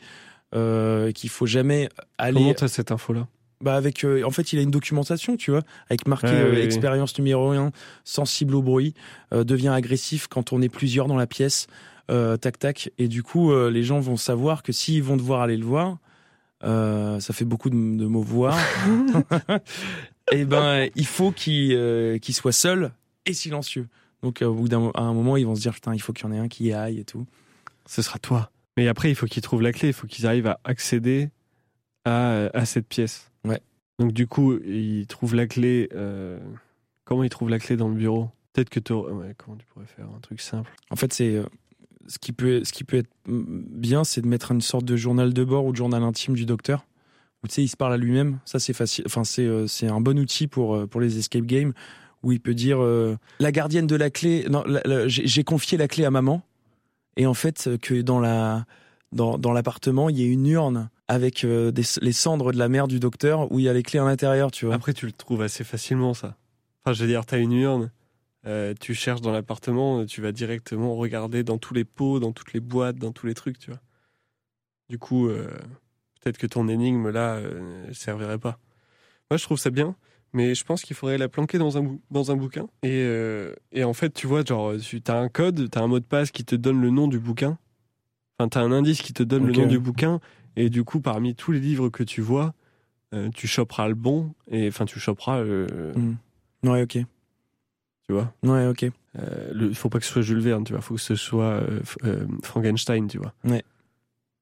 euh, qu'il faut jamais aller. Comment t'as cette info-là? Bah avec, euh, en fait, il a une documentation, tu vois, avec marqué Ouais, euh, oui. expérience numéro 1, sensible au bruit, devient agressif quand on est plusieurs dans la pièce, tac tac. Et du coup, les gens vont savoir que s'ils vont devoir aller le voir, euh, ça fait beaucoup de, de mots voir. et ben, il faut qu'il euh, qu'il soit seul et silencieux. Donc, euh, au bout d'un un moment, ils vont se dire putain, il faut qu'il y en ait un qui y aille et tout. Ce sera toi. Mais après, il faut qu'ils trouvent la clé. Il faut qu'ils arrivent à accéder à, à cette pièce. Ouais. Donc du coup, ils trouvent la clé. euh, Comment ils trouvent la clé dans le bureau? Peut-être que tu. Ouais, comment tu pourrais faire un truc simple? En fait, c'est euh, ce qui peut ce qui peut être bien, c'est de mettre une sorte de journal de bord ou de journal intime du docteur. Tu sais, il se parle à lui-même. Ça, c'est facile. Enfin, c'est euh, c'est un bon outil pour euh, pour les escape games où il peut dire euh, la gardienne de la clé. Non, j'ai confié la clé à maman. Et en fait, que dans la dans dans l'appartement, il y a une urne avec les cendres de la mère du docteur où il y a les clés à l'intérieur, tu vois. Après, tu le trouves assez facilement, ça. Enfin, je veux dire, t'as une urne, tu cherches dans l'appartement, tu vas directement regarder dans tous les pots, dans toutes les boîtes, dans tous les trucs, tu vois. Du coup, peut-être que ton énigme, là, euh, ne servirait pas. Moi, je trouve ça bien, mais je pense qu'il faudrait la planquer dans un, bou- dans un bouquin. Et, euh, et en fait, tu vois, genre, tu as un code, tu as un mot de passe qui te donne le nom du bouquin. Enfin, tu as un indice qui te donne le nom du bouquin. Et du coup, parmi tous les livres que tu vois, euh, tu choperas le bon. Et enfin, tu choperas, euh, Mm. Ouais, ok. tu vois. Ouais, ok. Euh, Il faut pas que ce soit Jules Verne, tu vois. Il faut que ce soit euh, euh, Frankenstein, tu vois. Ouais.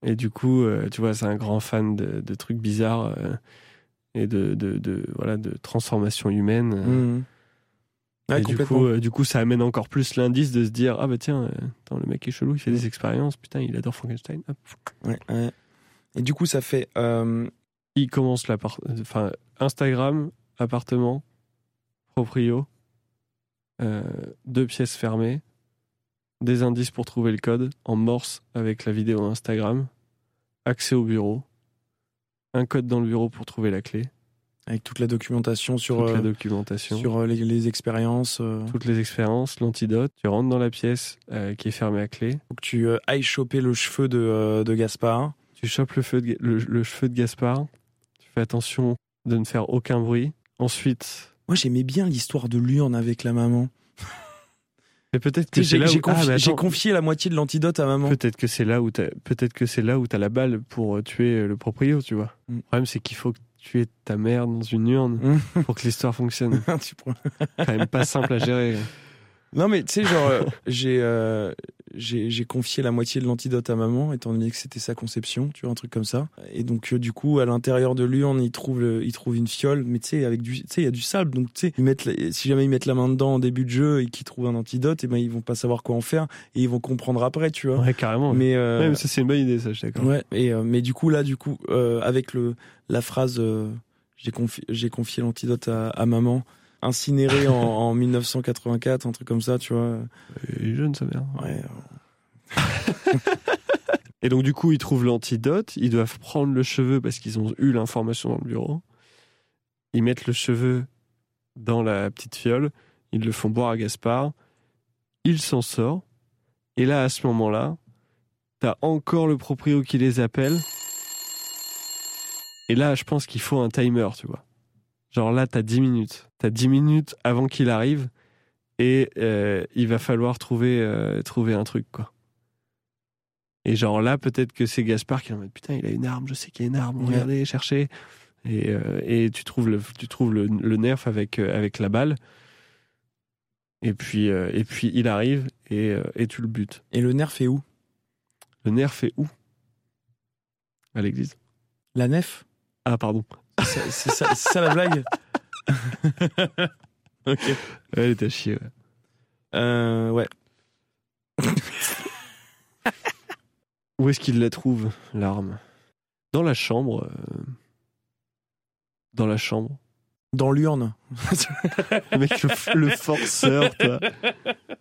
Et du coup, euh, tu vois, c'est un grand fan de, de trucs bizarres euh, et de, de, de- voilà, de transformation humaine. euh. Ouais, et du coup, euh, du coup, ça amène encore plus l'indice de se dire ah bah tiens, euh, attends, le mec est chelou, il fait des expériences, putain, il adore Frankenstein. Hop. Ouais, ouais. Et du coup, ça fait. euh, Il commence la part, enfin Instagram, appartement, proprio, deux pièces fermées, des indices pour trouver le code en morse avec la vidéo Instagram, accès au bureau, un code dans le bureau pour trouver la clé, avec toute la documentation sur, la euh, documentation, sur euh, les, les expériences. euh, toutes les expériences, l'antidote. Tu rentres dans la pièce qui est fermée à clé. faut que tu ailles choper le cheveu de, de Gaspard. Tu chopes le, feu de Ga- le, le cheveu de Gaspard. Tu fais attention de ne faire aucun bruit. Ensuite, Moi, j'aimais bien l'histoire de l'urne avec la maman. Mais peut-être que c'est J'ai là j'ai où... confié, Ah, mais j'ai attends. confié la moitié de l'antidote à maman. Peut-être que c'est là où t'as peut-être que c'est là où t'as la balle pour euh, tuer euh, le proprio, tu vois. Mm. Le problème c'est qu'il faut que tu aies ta mère dans une urne pour que l'histoire fonctionne. Tu prends- Quand même pas simple à gérer. non, mais tu sais, genre, euh, j'ai euh, j'ai confié la moitié de l'antidote à maman, étant donné que c'était sa conception, tu vois, un truc comme ça. Et donc, euh, du coup, à l'intérieur de l'urne, il trouve, le- il trouve une fiole, mais tu sais, avec du, tu sais, il y a du sable, donc tu sais, ils mettent, la- si jamais ils mettent la main dedans en début de jeu et qu'ils trouvent un antidote, et ben ils vont pas savoir quoi en faire et ils vont comprendre après, tu vois. Ouais, carrément. Mais, euh, Ouais, mais ça c'est une bonne idée, ça, je suis d'accord. Ouais, et euh, mais du coup là, du coup, euh, avec le la phrase, euh, j'ai confié, j'ai confié l'antidote à, à maman, incinéré en, en 1984, un truc comme ça, tu vois. Il est jeune, sa mère. Ouais. Et donc, du coup, ils trouvent l'antidote. Ils doivent prendre le cheveu parce qu'ils ont eu l'information dans le bureau. Ils mettent le cheveu dans la petite fiole. Ils le font boire à Gaspard. Il s'en sort. Et là, à ce moment-là, t'as encore le proprio qui les appelle. Et là, je pense qu'il faut un timer, tu vois. Genre là, t'as 10 minutes. T'as 10 minutes avant qu'il arrive. Et euh, il va falloir trouver, euh, trouver un truc, quoi. Et genre là, peut-être que c'est Gaspard qui est en mode putain, il a une arme, je sais qu'il y a une arme, Ouais. regardez, cherchez. Et, euh, et tu trouves le, tu trouves le, le nerf avec, avec la balle. Et puis, et puis il arrive et, et tu le butes. Et le nerf est où? Le nerf est où? À l'église. La nef? Ah, pardon. C'est ça, la blague Ok. Elle était à chier. ouais. Euh, ouais. Où est-ce qu'il la trouve, l'arme? Dans la chambre. euh, Dans la chambre. Dans l'urne. Le mec, le, le forceur, toi.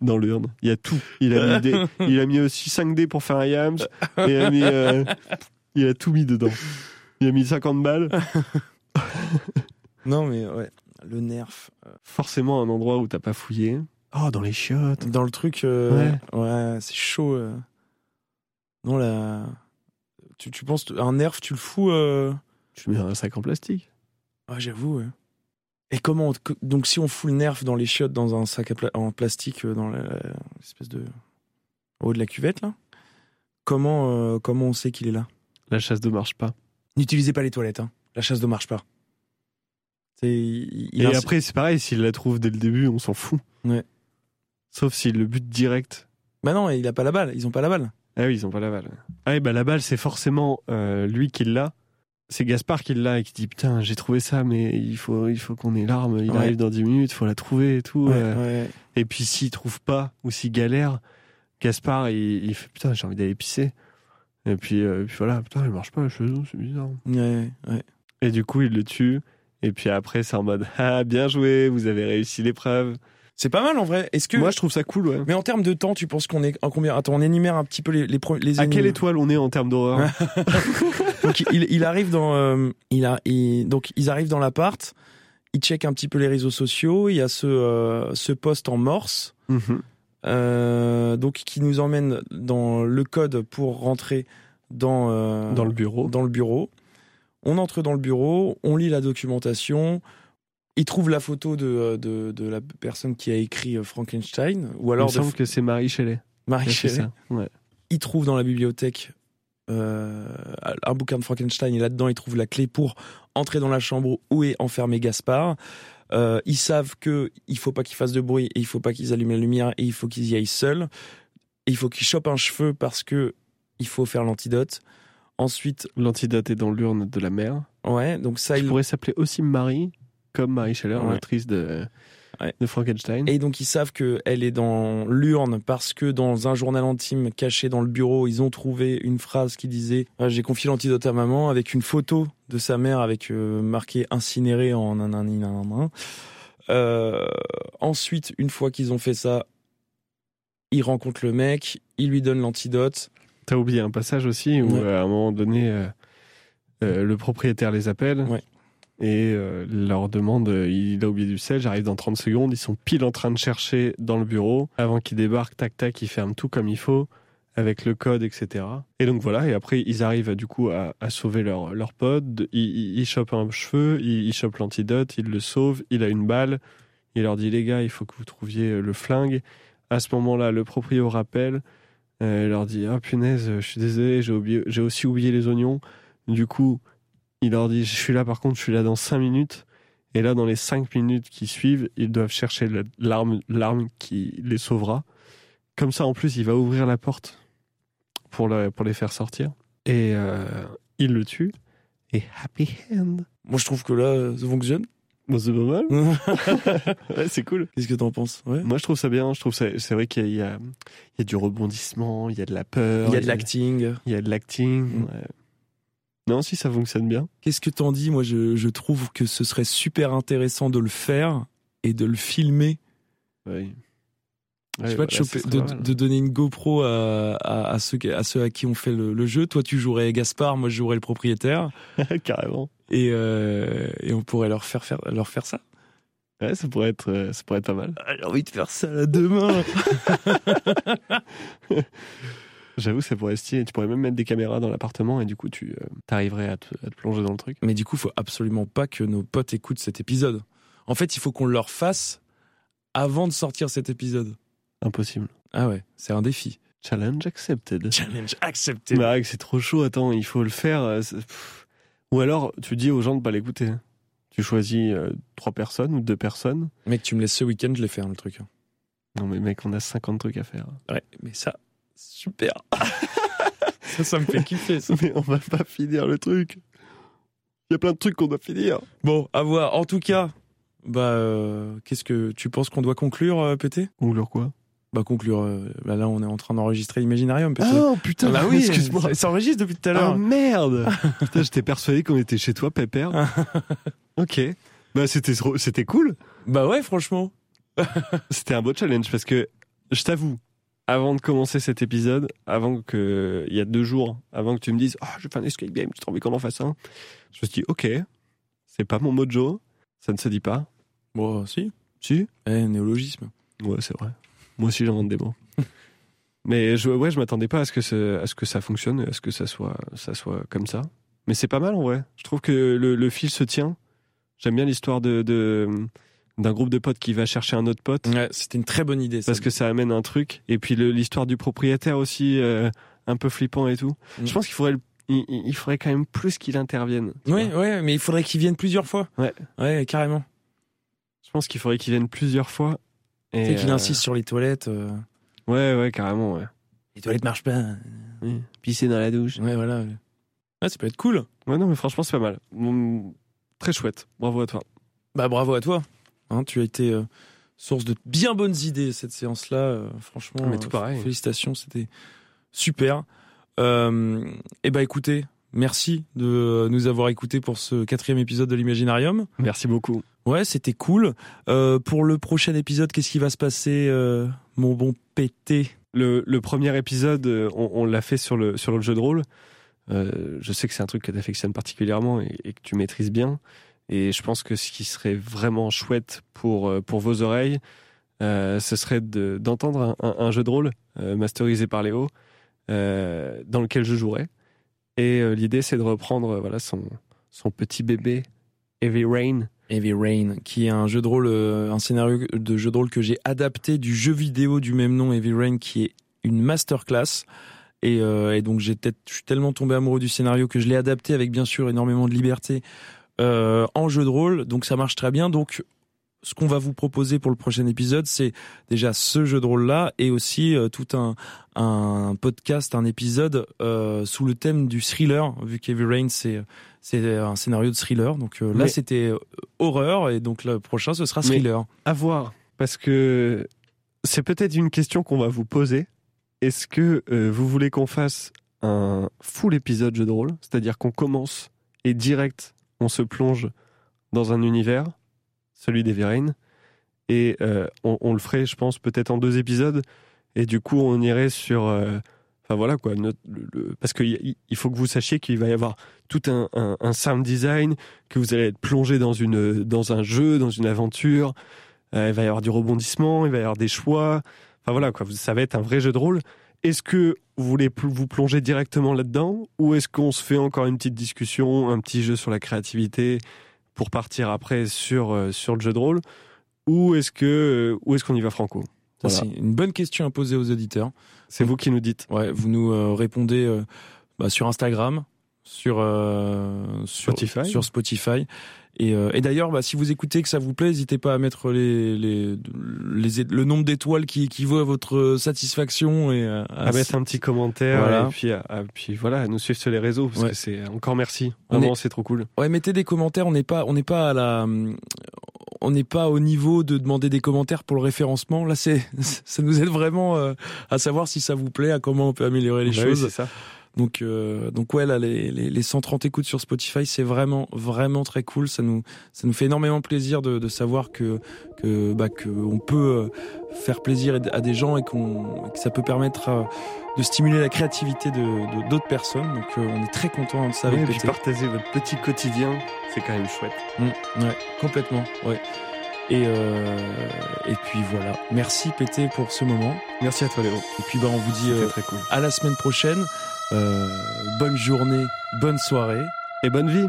Dans l'urne. Il y a tout. Il a mis, des- il a mis aussi 5 dés pour faire un yams. Et il a, mis, euh, il a tout mis dedans. Il a mis 50 balles. Non mais ouais. Le nerf. euh, Forcément, un endroit où t'as pas fouillé. Oh, dans les chiottes. Dans le truc. euh, ouais. c'est chaud. euh. Non la. Tu, tu penses un nerf, tu le fous. euh, Tu mets un sac en plastique. Ah, j'avoue, ouais. Et comment. on- donc, si on fout le nerf dans les chiottes dans un sac pla- en plastique, dans l'espèce de. au haut de la cuvette, là, comment, comment on sait qu'il est là? La chasse d'eau marche pas. N'utilisez pas les toilettes, hein. La chasse d'eau marche pas. Il- il Et après, c'est pareil, s'il la trouve dès le début, on s'en fout. Ouais. Sauf s'il le but direct. Bah non, il a pas la balle. Ils ont pas la balle. Ah oui, ils ont pas la balle. Ah oui, bah la balle, c'est forcément euh, lui qui l'a. C'est Gaspard qui l'a et qui dit Putain, j'ai trouvé ça, mais il faut, il faut qu'on ait l'arme. Il Ouais. arrive dans 10 minutes, il faut la trouver et tout. Ouais, euh. ouais. Et puis s'il trouve pas ou s'il galère, Gaspard, il, il fait Putain, j'ai envie d'aller pisser. Et puis, euh, puis voilà, putain, il marche pas la d'eau, c'est bizarre. Ouais, ouais. Et du coup, il le tue. Et puis après, c'est en mode Ah, bien joué, vous avez réussi l'épreuve. C'est pas mal en vrai. Est-ce que. Moi, je trouve ça cool, ouais. Mais en termes de temps, tu penses qu'on est en combien? Attends, on énumère un petit peu les les, À quelle étoile on est en termes d'horreur? Donc il, il arrive dans euh, il a il- donc ils arrivent dans l'appart, ils checkent un petit peu les réseaux sociaux, il y a ce euh, ce poste en morse Mhm. Donc qui nous emmène dans le code pour rentrer dans euh, Dans le bureau. dans le bureau. On entre dans le bureau, on lit la documentation. Il trouve la photo de, de, de la personne qui a écrit euh, Frankenstein, ou alors il me de semble que c'est Marie Shelley. Marie Shelley. Ouais. il trouve dans la bibliothèque euh, un bouquin de Frankenstein et là-dedans il trouve la clé pour entrer dans la chambre où est enfermé Gaspard. Euh, ils savent que il faut pas qu'ils fassent de bruit et il faut pas qu'ils allument la lumière et il faut qu'ils y aillent seuls. Et il faut qu'ils chopent un cheveu parce que il faut faire l'antidote. Ensuite, L'antidote est dans l'urne de la mère. ouais, donc ça Il il pourrait s'appeler aussi Marie, comme Marie Ouais. l'actrice de, Ouais. de Frankenstein. Et donc ils savent qu'elle est dans l'urne parce que dans un journal intime caché dans le bureau, ils ont trouvé une phrase qui disait Ah, J'ai confié l'antidote à maman avec une photo de sa mère avec euh, marqué incinéré en nanani nanana. Euh, ensuite, une fois qu'ils ont fait ça, ils rencontrent le mec, ils lui donnent l'antidote. T'as oublié un passage aussi où, Ouais. euh, à un moment donné, euh, euh, le propriétaire les appelle Ouais. Et euh, leur demande euh, il a oublié du sel, j'arrive dans 30 secondes. Ils sont pile en train de chercher dans le bureau. Avant qu'il débarque, tac tac, ils ferment tout comme il faut avec le code, etc. Et donc voilà, et après ils arrivent du coup à, sauver leur, leur pote. Ils, ils, chopent un cheveu, ils, ils chopent l'antidote, ils le sauvent, il a une balle. Il leur dit les gars, il faut que vous trouviez le flingue. À ce moment-là, le proprio rappelle. Euh, il leur dit ah punaise, je suis désolé, j'ai aussi oublié les oignons. Du coup, il leur dit je suis là par contre, je suis là dans 5 minutes. Et là, dans les 5 minutes qui suivent, ils doivent chercher l'arme, l'arme qui les sauvera. Comme ça, en plus, il va ouvrir la porte pour, le- pour les faire sortir. Et euh, il le tue. Et happy end. Moi je trouve que là, ça fonctionne. Bon, c'est pas mal. Qu'est-ce Ouais, c'est cool. que t'en penses? Ouais. Moi, je trouve ça bien. Je trouve ça, c'est vrai qu'il y a, il y a du rebondissement, il y a de la peur. Il y a de l'acting. Il y a de l'acting. Mm. ouais. Non, si ça fonctionne bien. Qu'est-ce que t'en dis? Moi, je, je trouve que ce serait super intéressant de le faire et de le filmer. Ouais. je sais pas, de, choper- de, de donner une GoPro à, à, à ceux, à ceux à qui on fait le, le jeu. Toi, tu jouerais Gaspard, moi, je jouerais le propriétaire. Carrément. Et, euh, et on pourrait leur faire, faire, leur faire ça. Ouais, ça pourrait être, euh, ça pourrait être pas mal. Ah, J'ai envie de faire ça là demain. J'avoue, ça pourrait être stylé. Tu pourrais même mettre des caméras dans l'appartement et du coup, tu euh, t'arriverais à te, à te plonger dans le truc. Mais du coup, faut absolument pas que nos potes écoutent cet épisode. En fait, il faut qu'on leur fasse avant de sortir cet épisode. Impossible. Ah ouais, c'est un défi. Challenge accepted. Challenge accepté. Bah, c'est trop chaud. Attends, il faut le faire. euh. Ou alors, tu dis aux gens de pas l'écouter. Tu choisis euh, trois personnes ou deux personnes. Mec, tu me laisses ce week-end, je l'ai fait, hein, le truc. Non, mais mec, on a 50 trucs à faire. Ouais, mais ça, super. ça, ça me fait kiffer. ça. Mais on va pas finir le truc. Il y a plein de trucs qu'on doit finir. Bon, à voir. En tout cas, bah, euh, qu'est-ce que tu penses qu'on doit conclure, euh, PT Ou leur quoi? Bah, conclure. euh, bah là, on est en train d'enregistrer Imaginarium, PT. Oh putain, bah oui, excuse-moi. Ça, enregistre depuis tout à Ah l'heure. merde Putain, j'étais persuadé qu'on était chez toi, Pépère. ok. Bah c'était c'était cool. bah ouais, franchement. C'était un beau challenge parce que je t'avoue, avant de commencer cet épisode, avant que il y a deux jours, avant que tu me dises ah je fais un escape game, j'ai trop envie qu'on en fasse un, je me suis dit ok, c'est pas mon mojo, ça ne se dit pas. Bon, si. Si Eh, néologisme. Ouais, c'est vrai. Moi aussi j'invente des mots. Mais je, ouais, je m'attendais pas à ce que ce- à ce que ça fonctionne, à ce que ça soit ça soit comme ça. Mais c'est pas mal en vrai. Je trouve que le, le fil se tient. J'aime bien l'histoire de, de d'un groupe de potes qui va chercher un autre pote. Ouais, c'était une très bonne idée. Ça. Parce que ça amène un truc. Et puis l'histoire du propriétaire aussi, euh, un peu flippant et tout. Mm. Je pense qu'il faudrait, il, il, faudrait quand même plus qu'il intervienne. Oui, ouais, mais il faudrait qu'il vienne plusieurs fois. Ouais. Ouais, carrément. Je pense qu'il faudrait qu'il vienne plusieurs fois. Et qu'il euh... insiste sur les toilettes. Euh... Ouais, ouais, carrément, ouais. Les toilettes marchent pas. Oui. Pisser dans la douche. Ouais, voilà. Ouais, ça peut être cool. Ouais, non, mais franchement, c'est pas mal. Très chouette. Bravo à toi. Bah, bravo à toi. Hein, tu as été euh, source de bien bonnes idées cette séance-là. Euh, franchement, mais tout pareil. félicitations, c'était super. Euh, et bah écoutez, merci de nous avoir écoutés pour ce quatrième épisode de l'Imaginarium. Merci beaucoup. Ouais, c'était cool. Euh, pour le prochain épisode, qu'est-ce qui va se passer, euh, mon bon pété le, le, premier épisode, on, on l'a fait sur le, sur le jeu de rôle. Euh, je sais que c'est un truc que tu affectionnes particulièrement et, et, que tu maîtrises bien. Et je pense que ce qui serait vraiment chouette pour, pour vos oreilles, euh, ce serait d'entendre un, jeu de rôle euh, masterisé par Léo, euh, dans lequel je jouerais. Et euh, l'idée, c'est de reprendre voilà, son, son petit bébé, Heavy Rain. Heavy Rain, qui est un jeu de rôle, euh, un scénario de jeu de rôle que j'ai adapté du jeu vidéo du même nom, Heavy Rain, qui est une masterclass. Et, euh, donc je suis tellement tombé amoureux du scénario que je l'ai adapté avec bien sûr énormément de liberté euh, en jeu de rôle. Donc ça marche très bien. Donc ce qu'on va vous proposer pour le prochain épisode, c'est déjà ce jeu de rôle-là et aussi euh, tout un, un podcast, un épisode euh, sous le thème du thriller, vu qu'Heavy Rain, c'est c'est un scénario de thriller. Donc euh, là, c'était horreur et donc le prochain, ce sera thriller. à voir, parce que c'est peut-être une question qu'on va vous poser. Est-ce que vous voulez qu'on fasse un full épisode jeu de rôle, c'est-à-dire qu'on commence et direct on se plonge dans un univers, celui des Rain, et euh, on, le ferait, je pense, peut-être en deux épisodes, et du coup on irait sur, euh, enfin voilà quoi, parce qu'il il faut que vous sachiez qu'il va y avoir tout un, sound design, que vous allez être plongé dans une dans un jeu, dans une aventure, euh, il va y avoir du rebondissement, il va y avoir des choix. Enfin voilà quoi, ça va être un vrai jeu de rôle. Est-ce que vous voulez vous plonger directement là-dedans ou est-ce qu'on se fait encore une petite discussion, un petit jeu sur la créativité pour partir après sur euh, sur le jeu de rôle ou est-ce que où est-ce qu'on y va franco? Voilà. C'est une bonne question à poser aux auditeurs. C'est vous qui nous dites. Ouais, vous nous euh, répondez euh, bah, sur Instagram, sur euh, sur Spotify. sur Spotify. Et, euh, et d'ailleurs, bah, si vous écoutez que ça vous plaît, n'hésitez pas à mettre les, les, les le nombre d'étoiles qui équivaut à votre satisfaction et à, à, à mettre un petit commentaire voilà. et puis, à, à, puis voilà, à nous suivre sur les réseaux parce ouais. que c'est encore merci. Vraiment, c'est trop cool. Ouais, mettez des commentaires. On n'est pas, on n'est pas à la, on n'est pas au niveau de demander des commentaires pour le référencement. Là, c'est, ça nous aide vraiment euh, à savoir si ça vous plaît, à comment on peut améliorer les bah choses. Oui, c'est ça. Donc, euh, donc ouais, là, les, les, les 130 écoutes sur Spotify, c'est vraiment, vraiment très cool. Ça nous, ça nous fait énormément plaisir de, de savoir que, que, bah, que on peut euh, faire plaisir à des gens et qu'on, que ça peut permettre euh, de stimuler la créativité de d'autres personnes. Donc, euh, on est très content de ça. Oui, avec et puis partager votre petit quotidien, c'est quand même chouette. Mmh, ouais, complètement. Ouais. Et, euh, et puis voilà. Merci Pété pour ce moment. Merci à toi Léo. Et puis bah on vous dit euh, très cool. à la semaine prochaine. Euh, bonne journée, bonne soirée et bonne vie.